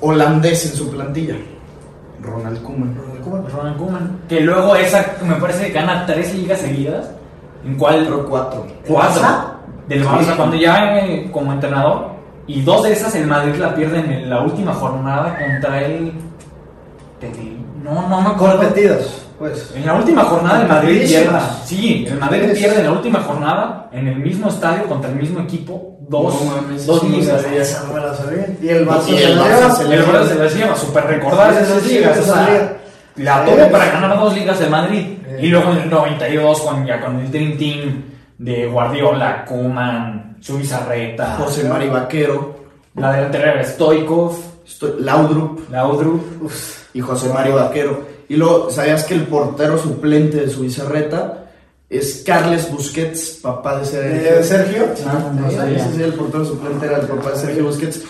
holandés en su plantilla, Ronald Koeman. Ronald Koeman, que luego esa, me parece que gana tres ligas seguidas, en Pero cuatro. cuatro Barça? del Sí. Barça, cuando ya eh, como entrenador, y dos de esas el Madrid la pierden en la última jornada contra el... No, no me acuerdo. Competidos, pues. En la última jornada el Madrid pierde. Sí, el Madrid Sí. pierde en la última jornada en el mismo estadio contra el mismo equipo. Dos, No mames, dos no ligas. la. Y el Barça se la lleva. se El la Barça se las lleva, súper recordadas Sí, esas sí, sí, ligas. o sea, la Sí. tuvo para ganar dos ligas de Madrid. Sí. Y luego en el 92 con, ya con el Dream Team de Guardiola, Koeman, Zubizarreta, José Mari Vaquero, la delantera era Stoikov, Laudrup Laudrup. y José Mario Vaquero. Y luego, ¿sabías que el portero suplente de su Bizarreta es Carles Busquets, papá de Sergio? Sergio. Ah, no sabía. el portero suplente era el papá de Sergio Busquets.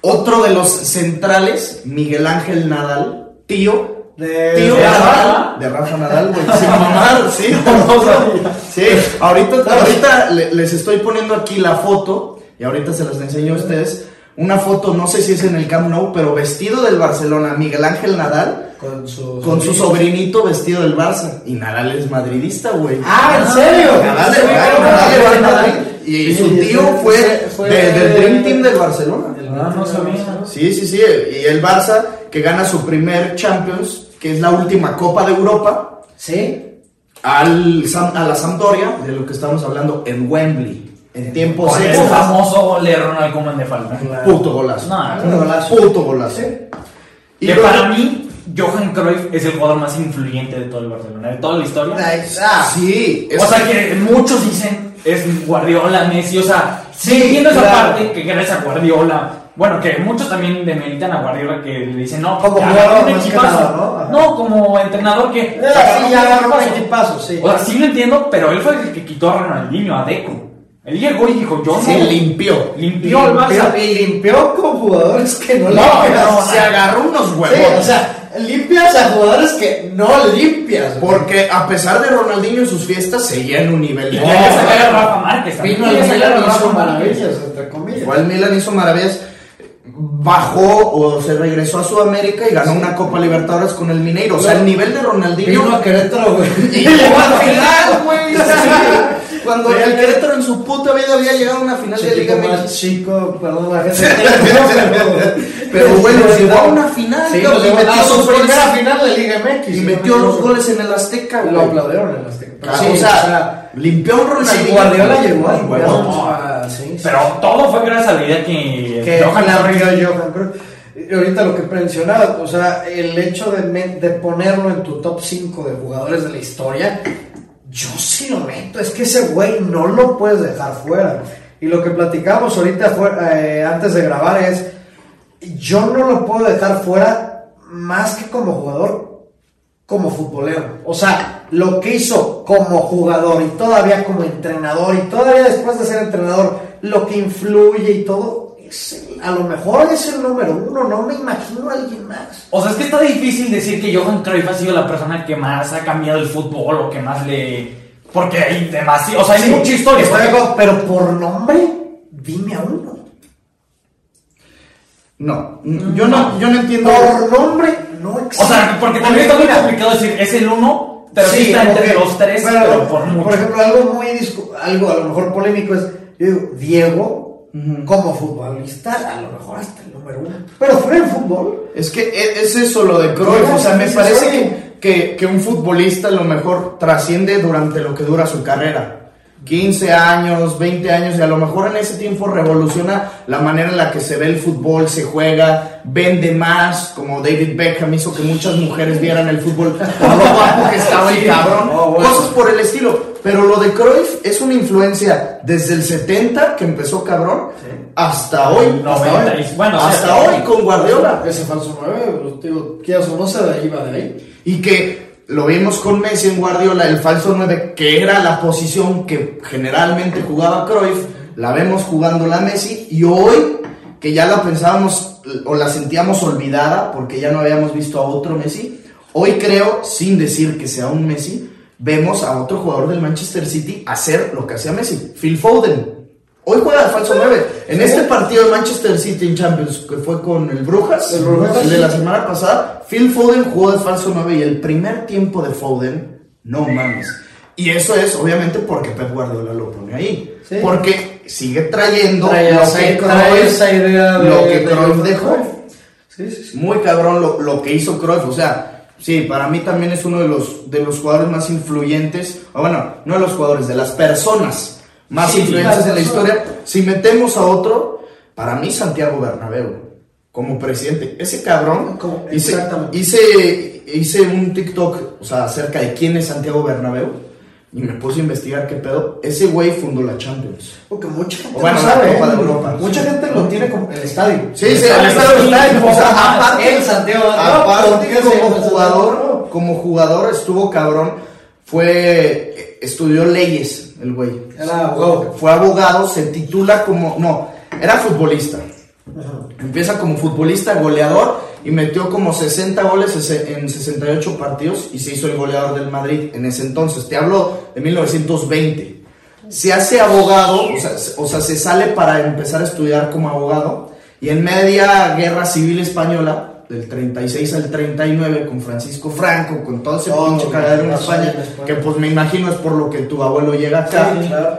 Otro de los centrales, Miguel Ángel Nadal, tío. De, Tío de Nadal, Rafa. de Rafa Nadal, güey, <laughs> sin mamar, sí, <laughs> sí, ahorita, ahorita le- les estoy poniendo aquí la foto y ahorita se las enseño a ustedes una foto, no sé si es en el Camp Nou, pero vestido del Barcelona, Miguel Ángel Nadal, Con su, con su sobrinito vestido del Barça. Y Nadal es madridista, güey. Ah, ¿en serio? Nadal, claro, claro, Nadal. Y su tío fue- fue, fue- de- del Dream Team del Barcelona. Ah, no sabía. Sí, sí, sí. Y el Barça que gana su primer Champions, que es la última Copa de Europa, Sí. al, a la Sampdoria, de lo que estamos hablando, en Wembley. En tiempos Con el famoso gol de Ronald Koeman de falta. Puto golazo. No, Un golazo. Puto golazo. Sí. Y que para mí, Johan Cruyff es el jugador más influyente de todo el Barcelona, de toda la historia. Ah, Sí, es- O sea que muchos dicen es Guardiola, Messi, o sea, sí, Sí, entiendo esa claro. parte que gracias a Guardiola. Bueno, que muchos también demeritan a Guardiola que le dicen, no, Como ya jugador, nada, ¿no? No, como entrenador que. Eh, agarró sí, ya agarró un equipazo. sí. O sea, sí lo entiendo, pero él fue el que quitó a Ronaldinho, a Deco. Él llegó y dijo, yo se no. limpió. Limpió el Barça. Y limpió con jugadores que no, No, limpias. no, se agarró unos Sí, huevos. o sea, limpias a jugadores que no limpias. porque a pesar de Ronaldinho en sus fiestas, seguía en un nivel Y de. tenía que sacar a Rafa Márquez. Vino al Milan hizo maravillas, entre comillas. Igual Milan hizo maravillas. Bajó o se regresó a Sudamérica y ganó una Copa Libertadores con el Mineiro. O sea, el nivel de Ronaldinho. Vino a Querétaro, güey. <laughs> Y llegó a final, güey. <laughs> Sí. Cuando el Querétaro en su puta vida había llegado a una final de Liga más chico, perdón la <laughs> gente. Pero bueno, llegó a una final, Sí, cabrón, y metió a su primera final de Liga MX. Y no metió me dos goles en el Azteca, Lo güey. aplaudieron en las teclas. Sí, o sea, limpió a un Ronaldinho. Guardiola llegó a Güey, limpiar, no. ah. Pero todo fue gracias a la idea que, que Cruyff- abrió Johan Cruyff. Y ahorita lo que mencionaba, o sea, el hecho de, de ponerlo en tu top 5 de jugadores de la historia, yo sí lo meto. Es que ese güey no lo puedes dejar fuera. Y lo que platicamos ahorita fue, eh, antes de grabar es, yo no lo puedo dejar fuera más que como jugador, como futbolero. O sea, lo que hizo como jugador y todavía como entrenador y todavía después de ser entrenador, lo que influye y todo, es a lo mejor es el número uno, no me imagino a alguien más. O sea, es que está difícil decir que Johan Cruyff ha sido la persona que más ha cambiado el fútbol o que más le... Porque hay demasiado... O sea, hay Sí, mucha historia. porque- pero por nombre, dime a uno. No, yo no, yo no entiendo. Por nombre, no existe. O sea, porque también está muy complicado decir, es el uno, pero sí, está entre los tres, Bueno, pero por mucho. ejemplo, algo muy algo a lo mejor polémico es, yo digo, Diego, como futbolista, a lo mejor hasta el número uno. Pero fuera en fútbol, Es que e- es eso lo de Cruyff, o sea, me parece que, que un futbolista a lo mejor trasciende durante lo que dura su carrera. 15 años, 20 años, y a lo mejor en ese tiempo revoluciona la manera en la que se ve el fútbol, se juega, vende más, como David Beckham hizo que muchas mujeres vieran el fútbol por lo guapo que estaba el cabrón, Oh, bueno. cosas por el estilo. Pero lo de Cruyff es una influencia desde el 70, que empezó cabrón, hasta hoy. No, hasta hoy, bueno, hasta hoy con Guardiola. ese falso 9, digo, quieras o no se va de ahí. Y que lo vimos con Messi en Guardiola, el falso 9, que era la posición que generalmente jugaba Cruyff, la vemos jugando la Messi, y hoy, que ya la pensábamos o la sentíamos olvidada, porque ya no habíamos visto a otro Messi, hoy creo, sin decir que sea un Messi, vemos a otro jugador del Manchester City hacer lo que hacía Messi, Phil Foden. Hoy juega de falso 9. En este partido de Manchester City en Champions, que fue con el Brujas, El Brujas, el de la semana pasada, Phil Foden jugó de falso 9 y el primer tiempo de Foden, no mames. Y eso es obviamente porque Pep Guardiola lo pone ahí. Sí. Porque sigue trayendo Trae lo que Cruyff- esa idea de- lo que Cruyff de- dejó. Sí, sí. Muy cabrón lo, lo que hizo Cruyff. O sea, sí, para mí también es uno de los, de los jugadores más influyentes. O bueno, no de los jugadores, de las personas más Sí, influyentes las en la historia. Si metemos a otro, para mí Santiago Bernabéu, como presidente. Ese cabrón, Como- hice, hice, hice un TikTok, o sea, acerca de quién es Santiago Bernabéu. Y me puse a investigar qué pedo. Ese güey fundó la Champions. Porque mucha gente Bueno, no la sabe. Copa ¿eh? de Europa. Mucha gente lo tiene como el estadio. Sí, sí, el estadio, <laughs> o sea, aparte, el Santiago aparte ¿por qué se como jugador, como jugador estuvo cabrón, fue, estudió leyes el güey. Era abogado. Fue abogado, se titula como, no, era futbolista. Empieza como futbolista, goleador, y metió como 60 goles en 68 partidos y se hizo el goleador del Madrid en ese entonces. Te hablo de 1920. Se hace abogado, o sea, se- o sea, se sale para empezar a estudiar como abogado Y en media guerra civil española, del 36 al 39, con Francisco Franco, con todo ese Todo pinche cagadero en España, que pues me imagino es por lo que tu abuelo llega acá. Sí, claro.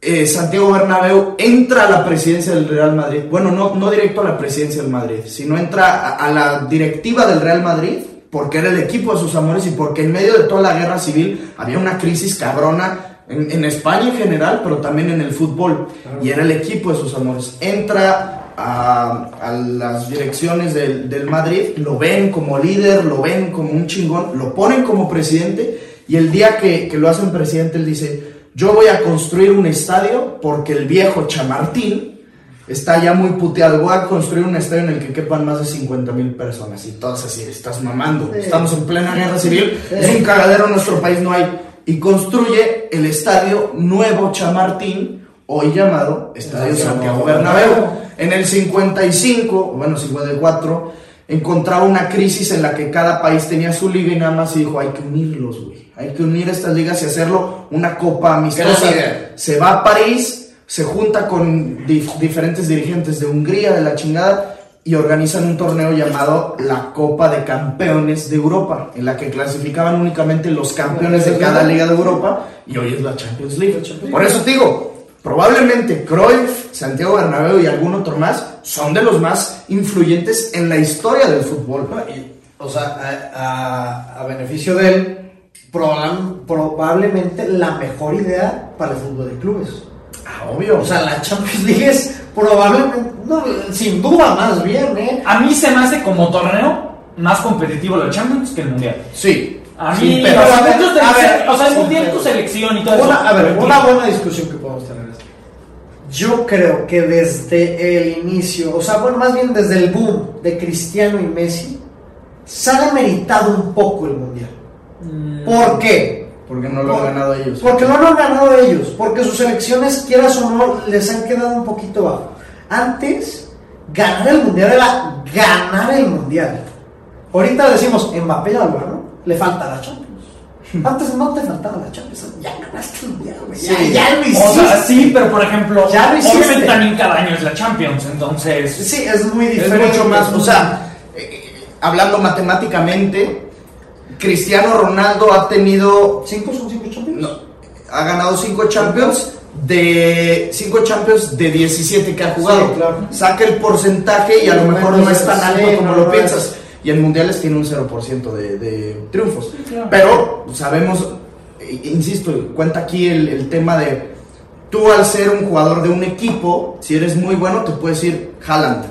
eh, Santiago Bernabéu entra a la presidencia del Real Madrid. Bueno, no, no directo a la presidencia del Madrid, sino entra a, a la directiva del Real Madrid porque era el equipo de sus amores y porque en medio de toda la guerra civil había una crisis cabrona en, en España en general, pero también en el fútbol. Y era el equipo de sus amores. Entra a, a las direcciones del, del Madrid, lo ven como líder, lo ven como un chingón, lo ponen como presidente y el día que, que lo hacen presidente él dice, yo voy a construir un estadio porque el viejo Chamartín está ya muy puteado. Voy a construir un estadio en el que quepan más de 50 mil personas. Y todos así, estás mamando. Sí. Estamos en plena guerra civil. Sí. Es un cagadero en nuestro país, no hay. Y construye el estadio Nuevo Chamartín, hoy llamado Estadio Estadio Santiago Bernabéu. En el 55, bueno, 54, encontraba una crisis en la que cada país tenía su liga y nada más y dijo, hay que unirlos, güey. Hay que unir estas ligas y hacerlo una copa amistosa. Se va a París, se junta con dif- diferentes dirigentes de Hungría, de la chingada, y organizan un torneo llamado la Copa de Campeones de Europa, en la que clasificaban únicamente los campeones de cada liga de Europa, y hoy es la Champions League. Por eso te digo, probablemente Cruyff, Santiago Bernabéu y algún otro más son de los más influyentes en la historia del fútbol. Y, o sea, a, a- a beneficio de él, probab- probablemente la mejor idea para el fútbol de clubes. Ah, obvio. O sea, la Champions League es probablemente, no, sin duda más bien, ¿eh? A mí se me hace como torneo más competitivo la Champions que el Mundial. sí. A mí, pedo. o sea, a ver, a o sea, el Mundial tu selección y todo eso. A ver, pero una buena discusión que podemos tener Yo creo que desde el inicio, o sea, bueno, más bien desde el boom de Cristiano y Messi, se ha demeritado un poco el mundial. Mm, ¿Por qué? Porque no lo han ganado ellos. Porque no lo han ganado ellos, porque sus elecciones, quieras o no, les han quedado un poquito bajo. Antes, ganar el mundial era ganar el mundial. Ahorita decimos, Mbappé ya lo ganó, le falta la Champions. Antes no te faltaba la Champions, ya ganaste el mundial, güey. Ya, Sí. ya lo O hiciste. sea, sí, pero por ejemplo, Ya lo hiciste. obviamente también cada año es la Champions, entonces. Sí, es muy Es diferente. mucho más, o sea, eh, hablando matemáticamente, Cristiano Ronaldo ha tenido, ¿Cinco son cinco Champions? no, ha ganado 5 Champions de 5 Champions de 17 que ha jugado. Sí, claro. Saca el porcentaje y a lo mejor no es tan alto como lo piensas. Y en mundiales tiene un 0% de, de triunfos. claro. Pero sabemos, insisto, cuenta aquí el, el tema de tú al ser un jugador de un equipo, si eres muy bueno, te puedes ir Haaland.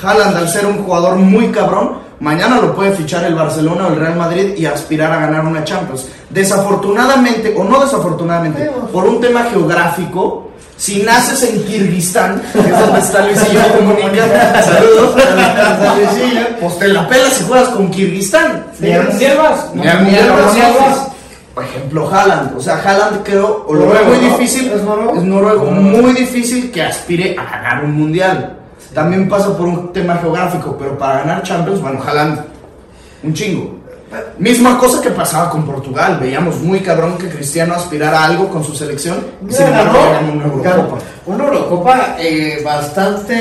Haaland al ser un jugador muy cabrón, mañana lo puede fichar el Barcelona o el Real Madrid y aspirar a ganar una Champions. Desafortunadamente, o no desafortunadamente, por un tema geográfico, si naces en Kirguistán, que es donde está Luisillo comunicando, saludos, pues te la pelas si juegas con Kirguistán. Ni al Mundial vas. Ni al Mundial Ni al vas. Mundial vas. Por ejemplo, Haaland. O sea, Haaland creo, o lo veo muy difícil. ¿Es noruego? Es noruego, muy difícil que aspire a ganar un mundial. También pasa por un tema geográfico, pero para ganar Champions, bueno, Haaland, un chingo. Misma cosa que pasaba con Portugal. Veíamos muy cabrón que Cristiano aspirara a algo con su selección. Y sin embargo, ganó una Eurocopa. ganó Una Eurocopa eh, bastante.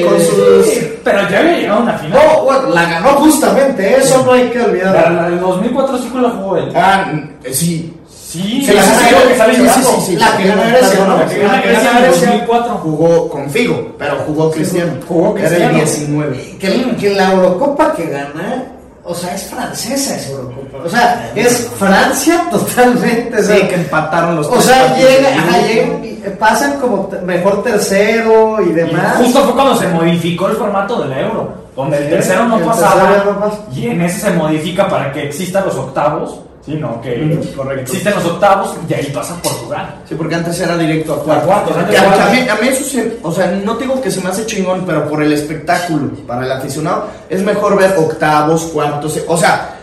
Eh, con sus- Sí, pero ya había llegado a una final. No, bueno, la ganó justamente, eso no hay que La, olvidar. la del 2004 sí que la jugó él. Ah, eh, sí. Sí, Sí, la sí, que sí, sale sí, sí, sí, La que gana Grecia, ¿no? La que gana La Grecia en el Grecia. 2004. Jugó con Figo, pero jugó Cristiano. jugó Era el Cristiano. 19. Que, que la Eurocopa que gana, o sea, es francesa esa Eurocopa. O sea, es Francia totalmente. o sea, Sí, que empataron los O sea, llega, y pasan como mejor tercero y Y demás. justo fue cuando se modificó el formato del euro, donde el Sí, tercero no el pasaba tercero no pasa. y en ese se modifica para que existan los octavos, ¿sí? No, que correcto. existen los octavos y ahí pasa Portugal. Sí, porque antes era directo a cuartos. cuartos, antes a, que a cuartos. mí, a mí eso se- o sea, no digo que se me hace chingón, pero por el espectáculo, para el aficionado, es mejor ver octavos, cuartos, o sea,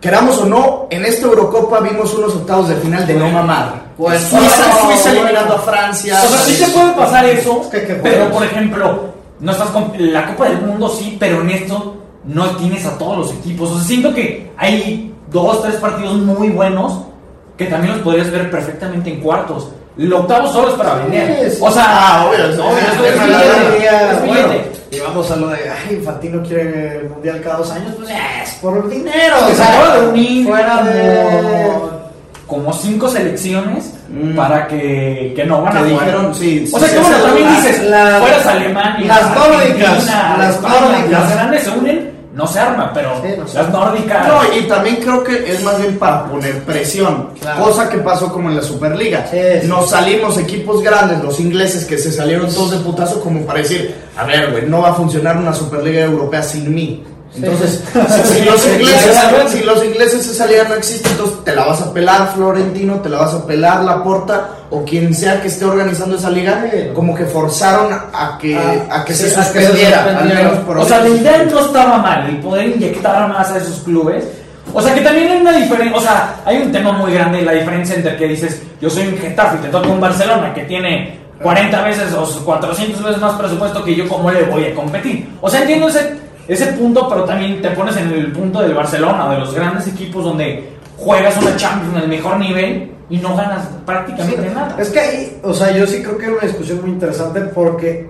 queramos o no, en esta Eurocopa vimos unos octavos de final de no mamar. Pues, Suiza, no, Suiza eliminando a Francia. O sea, sí te puede pasar eso, Es que, ¿qué pero por ejemplo, no estás con la Copa del Mundo sí, pero en esto no tienes a todos los equipos. O sea, siento que hay dos, tres partidos muy buenos que también los podrías ver perfectamente en cuartos. el octavo solo es para vender. sí. O sea, obvio, obvio, es es es Bueno, y vamos a lo de, ay, Infantino quiere el mundial cada dos años, pues es por dinero. que o se sea, acaba de unir fuera de. como, cinco selecciones Mm. para que, que no van a jugar. dijeron, sí, O sea, sí, que sí, bueno, también dices, las- fueras Alemania, las nórdicas, las nórdicas. las grandes se unen, no se arma, pero Sí, no las nórdicas. No, y también creo que es más bien para poner presión, Claro. cosa que pasó como en la Superliga. Sí, sí. Nos salimos equipos grandes, los ingleses que se salieron todos de putazo como para decir, a ver, güey, no va a funcionar una Superliga Europea sin mí. Entonces, <laughs> <laughs> si, si los ingleses, si los ingleses se salían no existe, entonces te la vas a pelar Florentino, te la vas a pelar Laporta o quien sea que esté organizando esa liga, como que forzaron a que, Ah, a que se se suspendiera, al suspendiera. menos por O sea, la idea no estaba mal, el poder inyectar más a esos clubes. O sea, que también hay una diferencia, o sea, hay un tema muy grande, la diferencia entre que dices, yo soy un Getafe y te toca un Barcelona que tiene 40 veces o 400 veces más presupuesto que yo, ¿cómo le voy a competir? O sea, entiendo ese, ese punto, pero también te pones en el punto del Barcelona, de los grandes equipos donde juegas una Champions en el mejor nivel y no ganas prácticamente nada. Es que ahí, o sea, yo sí creo que era una discusión muy interesante porque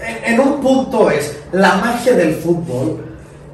en, en un punto es la magia del fútbol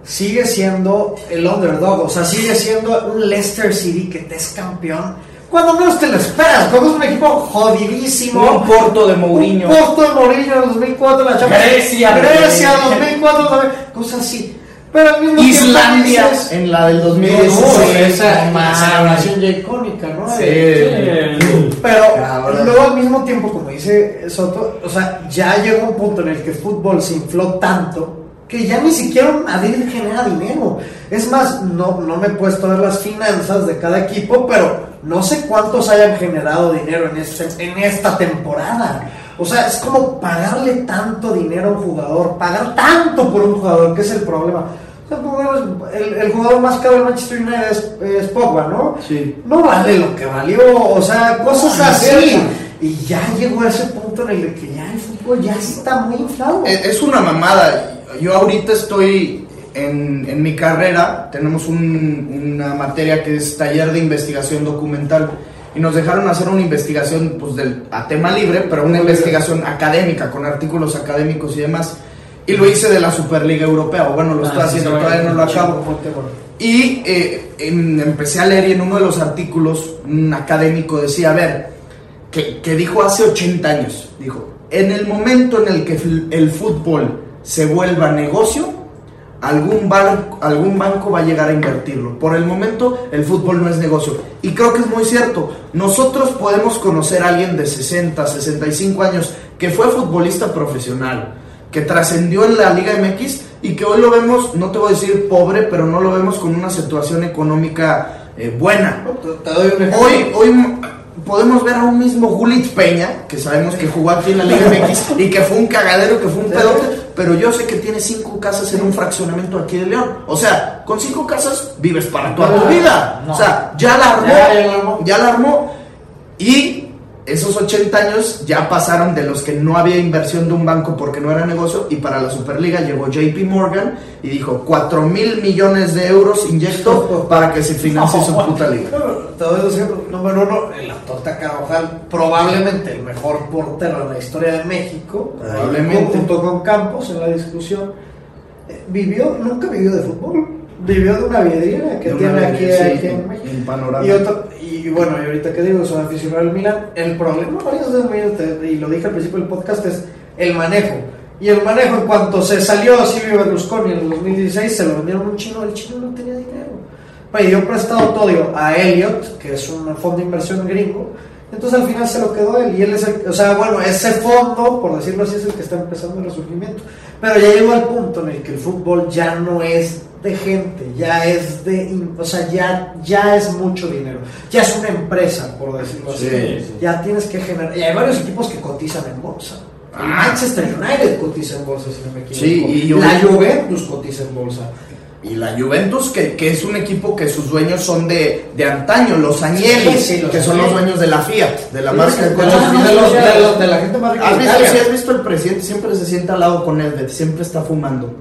sigue siendo el underdog, o sea, sigue siendo un Leicester City que te es campeón. Cuando menos te lo esperas, cuando es un equipo jodidísimo. Un Porto de Mourinho. Un Porto de Mourinho en 2004, la Champions. Grecia, Grecia, de- 2004 también. Cosas así. Pero al mismo Islandia tiempo dices, en la del no, 2016. esa no mames. celebración ya icónica, ¿no? Sí. Sí. Pero Cabrón. luego al mismo tiempo, como dice Soto, o sea, ya llegó un punto en el que el fútbol se infló tanto que ya ni siquiera Madrid genera dinero. Es más, no, no me he puesto a ver las finanzas de cada equipo, pero no sé cuántos hayan generado dinero en, este, en esta temporada. O sea, es como pagarle tanto dinero a un jugador, pagar tanto por un jugador, que es el problema. El, el jugador más caro del Manchester United es, es Pogba, ¿no? Sí. no vale lo que valió, o sea, cosas No, es así. Y ya llegó a ese punto en el que ya el fútbol ya está muy inflado. Es es una mamada. Yo ahorita estoy en, en mi carrera, tenemos un- una materia que es taller de investigación documental y nos dejaron hacer una investigación pues, del, a tema libre, pero una investigación académica, con artículos académicos y demás. Y lo hice de la Superliga Europea, o bueno, lo Ah, estoy sí, haciendo, todavía no lo acabo. Y eh, en- empecé a leer y en uno de los artículos un académico decía, a ver, que, que dijo hace 80 años, dijo, en el momento en el que el fútbol se vuelva negocio, algún, bar- algún banco va a llegar a invertirlo. Por el momento el fútbol no es negocio. Y creo que es muy cierto. Nosotros podemos conocer a alguien de 60, 65 años que fue futbolista profesional, que trascendió en la Liga MX y que hoy lo vemos, no te voy a decir pobre, pero no lo vemos con una situación económica eh, buena. Te, te doy un ejemplo. Hoy, hoy podemos ver a un mismo Gullit Peña, que sabemos que jugó aquí en la Liga MX <laughs> y que fue un cagadero, que fue un pedote, pero yo sé que tiene cinco casas en un fraccionamiento aquí de León. O sea, con cinco casas vives para toda tu vida. O sea, ya la armó. ya la armó. Y esos 80 años ya pasaron de los que no había inversión de un banco porque no era negocio y para la Superliga llegó JP Morgan y dijo 4 mil millones de euros inyecto <laughs> para que se financie su puta liga. Dos ejemplos. Número uno, el Tota Carvajal, probablemente el mejor portero en la historia de México, Probablemente. junto con Campos en la discusión. Eh, Vivió, nunca vivió de fútbol, vivió de una vidriera que tiene aquí, vidriera, sí, aquí en México. Panorama. Y, otro, y bueno, y ahorita que digo, soy aficionado al Milan, el problema, y lo dije al principio del podcast, es el manejo. Y el manejo, en cuanto se salió Silvio Berlusconi en el 2016, se lo vendieron un chino, el chino no tenía dinero. Pidió prestado todo a Elliot, que es un fondo de inversión gringo, entonces al final se lo quedó él, y él es el, o sea, bueno, ese fondo, por decirlo así, es el que está empezando el resurgimiento. Pero ya llegó al punto en el que el fútbol ya no es de gente, ya es de, o sea, ya, ya es mucho dinero, ya es una empresa, por decirlo así. Sí, sí. Ya tienes que generar, y hay varios equipos que cotizan en bolsa. El Ah. Manchester United cotiza en bolsa, si no me equivoco. Sí, y la Juventus cotiza en bolsa. Y la Juventus, que, que es un equipo que sus dueños son de, de antaño, los Agnelli, Sí, sí, los que son los dueños de la Fiat, de la Sí, marca de coches. más de los- de los- de la gente más rica ¿Has visto, si has visto el presidente, siempre se sienta al lado con Nedved, siempre está fumando.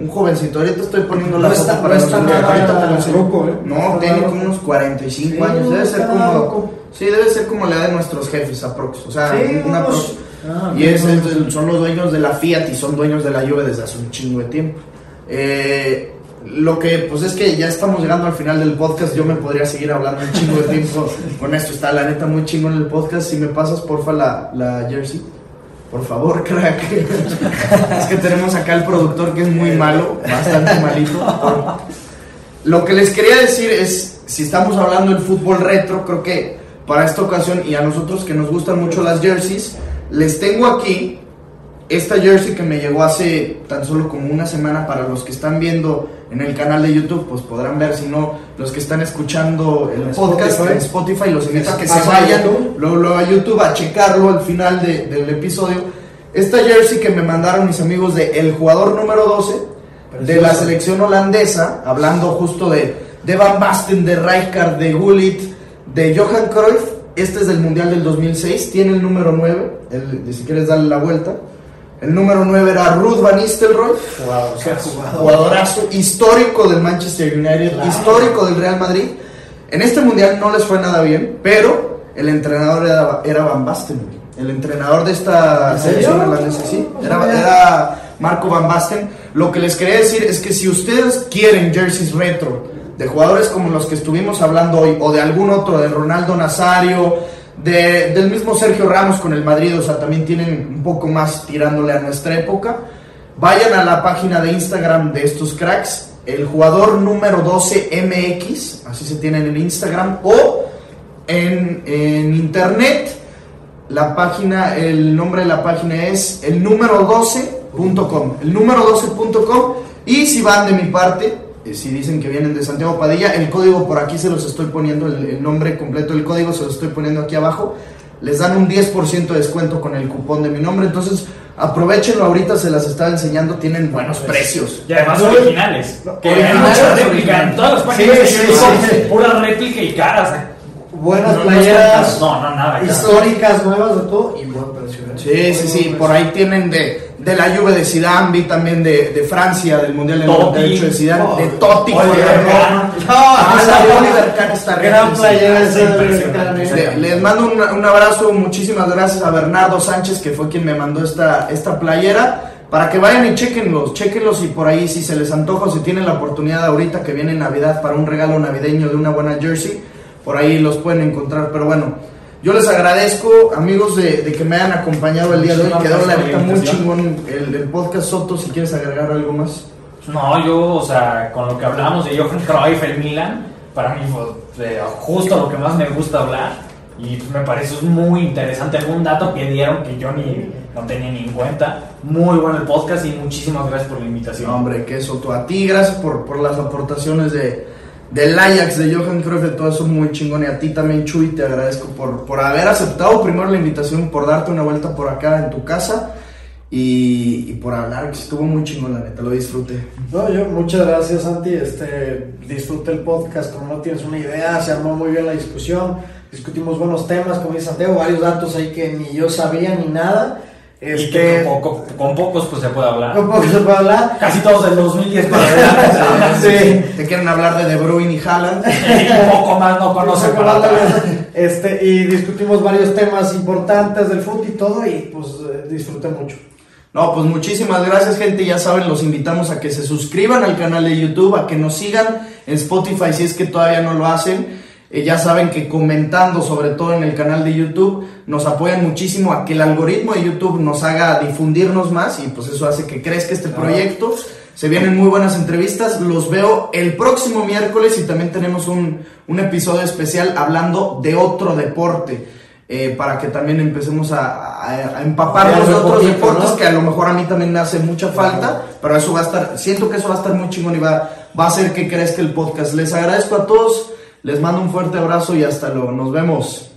Un jovencito, ahorita estoy poniendo la foto está- para no está nada loco, ¿eh? No, tiene como unos 45 Sí, años, debe ser como loco. Sí, debe ser como la edad de nuestros jefes aprox, o sea, Sí, una unos-. Ah, y es son los dueños de la Fiat y son dueños de la Juve desde hace un chingo de tiempo. Eh, lo que, pues es que ya estamos llegando al final del podcast. Yo me podría seguir hablando un chingo de tiempo <laughs> con esto. Está la neta muy chingo en el podcast. Si me pasas, porfa, la, la jersey. Por favor, <laughs> crack. es que tenemos acá el productor que es muy malo, bastante malito. Lo que les quería decir es, si estamos hablando del fútbol retro, creo que para esta ocasión y a nosotros que nos gustan mucho las jerseys, les tengo aquí esta jersey que me llegó hace tan solo como una semana para los que están viendo en el canal de YouTube, pues podrán ver, si no, los que están escuchando el En podcast Spotify. en Spotify, los invito a que se vayan luego, luego a YouTube a checarlo al final de- del episodio. Esta jersey que me mandaron mis amigos de El Jugador Número 12 de la selección holandesa, hablando justo de, de Van Basten, de Rijkaard, de Gullit, de Johan Cruyff. Este es del Mundial del 2006, tiene el número 9, el- si quieres darle la vuelta. El número 9 era Ruth Van Nistelrooy, jugadorazo histórico del Manchester United, Claro. histórico del Real Madrid. En este mundial no les fue nada bien, pero el entrenador era, era Van Basten. El entrenador de esta selección holandesa, sí, era, era Marco Van Basten. Lo que les quería decir es que si ustedes quieren jerseys retro de jugadores como los que estuvimos hablando hoy, o de algún otro, de Ronaldo Nazario, de- del mismo Sergio Ramos con el Madrid, o sea, también tienen un poco más tirándole a nuestra época. Vayan a la página de Instagram de estos cracks, el jugador número 12 MX, así se tiene en el Instagram, o en, en internet, la página, el nombre de la página es el número 12.com, el número 12.com, y si van de mi parte, eh, si dicen que vienen de Santiago Padilla, el código por aquí se los estoy poniendo, el, el nombre completo del código se los estoy poniendo aquí abajo, les dan un 10% de descuento con el cupón de mi nombre, entonces aprovechenlo, ahorita se las estaba enseñando, tienen buenos precios. Y además No, originales. Que originales, réplica. En todas las páginas Sí, que sí, sí. pura réplica y caras. Buenas No, no playeras No, no, nada. históricas, nuevas de todo y buen precio. ¿eh? Sí, sí, sí, por ahí tienen de, de la Juve de Zidane, vi también de, de Francia, del Mundial Totti. 98 de Zidane, Oh, de Totti, Oliver joder, Kahn. no. Ah, de está Gran de Le- ¿eh? Les mando un, un abrazo, muchísimas gracias a Bernardo Sánchez, que fue quien me mandó esta, esta playera, para que vayan y chequenlos, chequenlos y por ahí si se les antoja o si tienen la oportunidad ahorita que viene Navidad para un regalo navideño de una buena jersey, por ahí los pueden encontrar, pero bueno, yo les agradezco amigos de, de que me hayan acompañado el día de hoy, quedó la neta muy chingón el, el podcast Soto, si quieres agregar algo más. No, yo, o sea, con lo que hablamos de Johan Cruyff, el Milan, para mí fue eh, justo lo que más me gusta hablar. Y me pareció muy interesante. Algún dato que dieron que yo ni no tenía ni en cuenta. Muy bueno el podcast y muchísimas gracias por la invitación. No, hombre, que Soto, a ti gracias por, por las aportaciones de, del Ajax, de Johan Cruyff, de todo eso muy chingón. Y a ti también, Chuy, te agradezco por, por haber aceptado primero la invitación, por darte una vuelta por acá en tu casa y, por hablar, estuvo muy chingón, la neta, lo disfruté. No, yo, muchas gracias, Santi. Este, disfruté el podcast, como no tienes una idea, se armó muy bien la discusión. Discutimos buenos temas, como dice Santiago, varios datos ahí que ni yo sabía ni nada. Y que con, poco- con pocos pues se puede hablar. ¿Cómo se puede hablar? Casi todos del 2010 para <laughs> adelante. Sí. Te quieren hablar de De Bruyne y Haaland. Y un poco más no conocen para atrás. Este, y discutimos varios temas importantes del fútbol y todo, y pues eh, disfruté mucho. No, pues muchísimas gracias, gente. Ya saben, los invitamos a que se suscriban al canal de YouTube, a que nos sigan en Spotify si es que todavía no lo hacen. Eh, ya saben que comentando, sobre todo en el canal de YouTube, nos apoyan muchísimo a que el algoritmo de YouTube nos haga difundirnos más y pues eso hace que crezca este Claro. proyecto. Se vienen muy buenas entrevistas. Los veo el próximo miércoles y también tenemos un, un episodio especial hablando de otro deporte. eh, para que también empecemos a, a- a empaparnos de otros poquito, deportes ¿no? que a lo mejor a mí también me hace mucha falta, pero eso va a estar, siento que eso va a estar muy chingón y va, va a hacer que crezca el podcast. Les agradezco a todos, les mando un fuerte abrazo y hasta luego, nos vemos.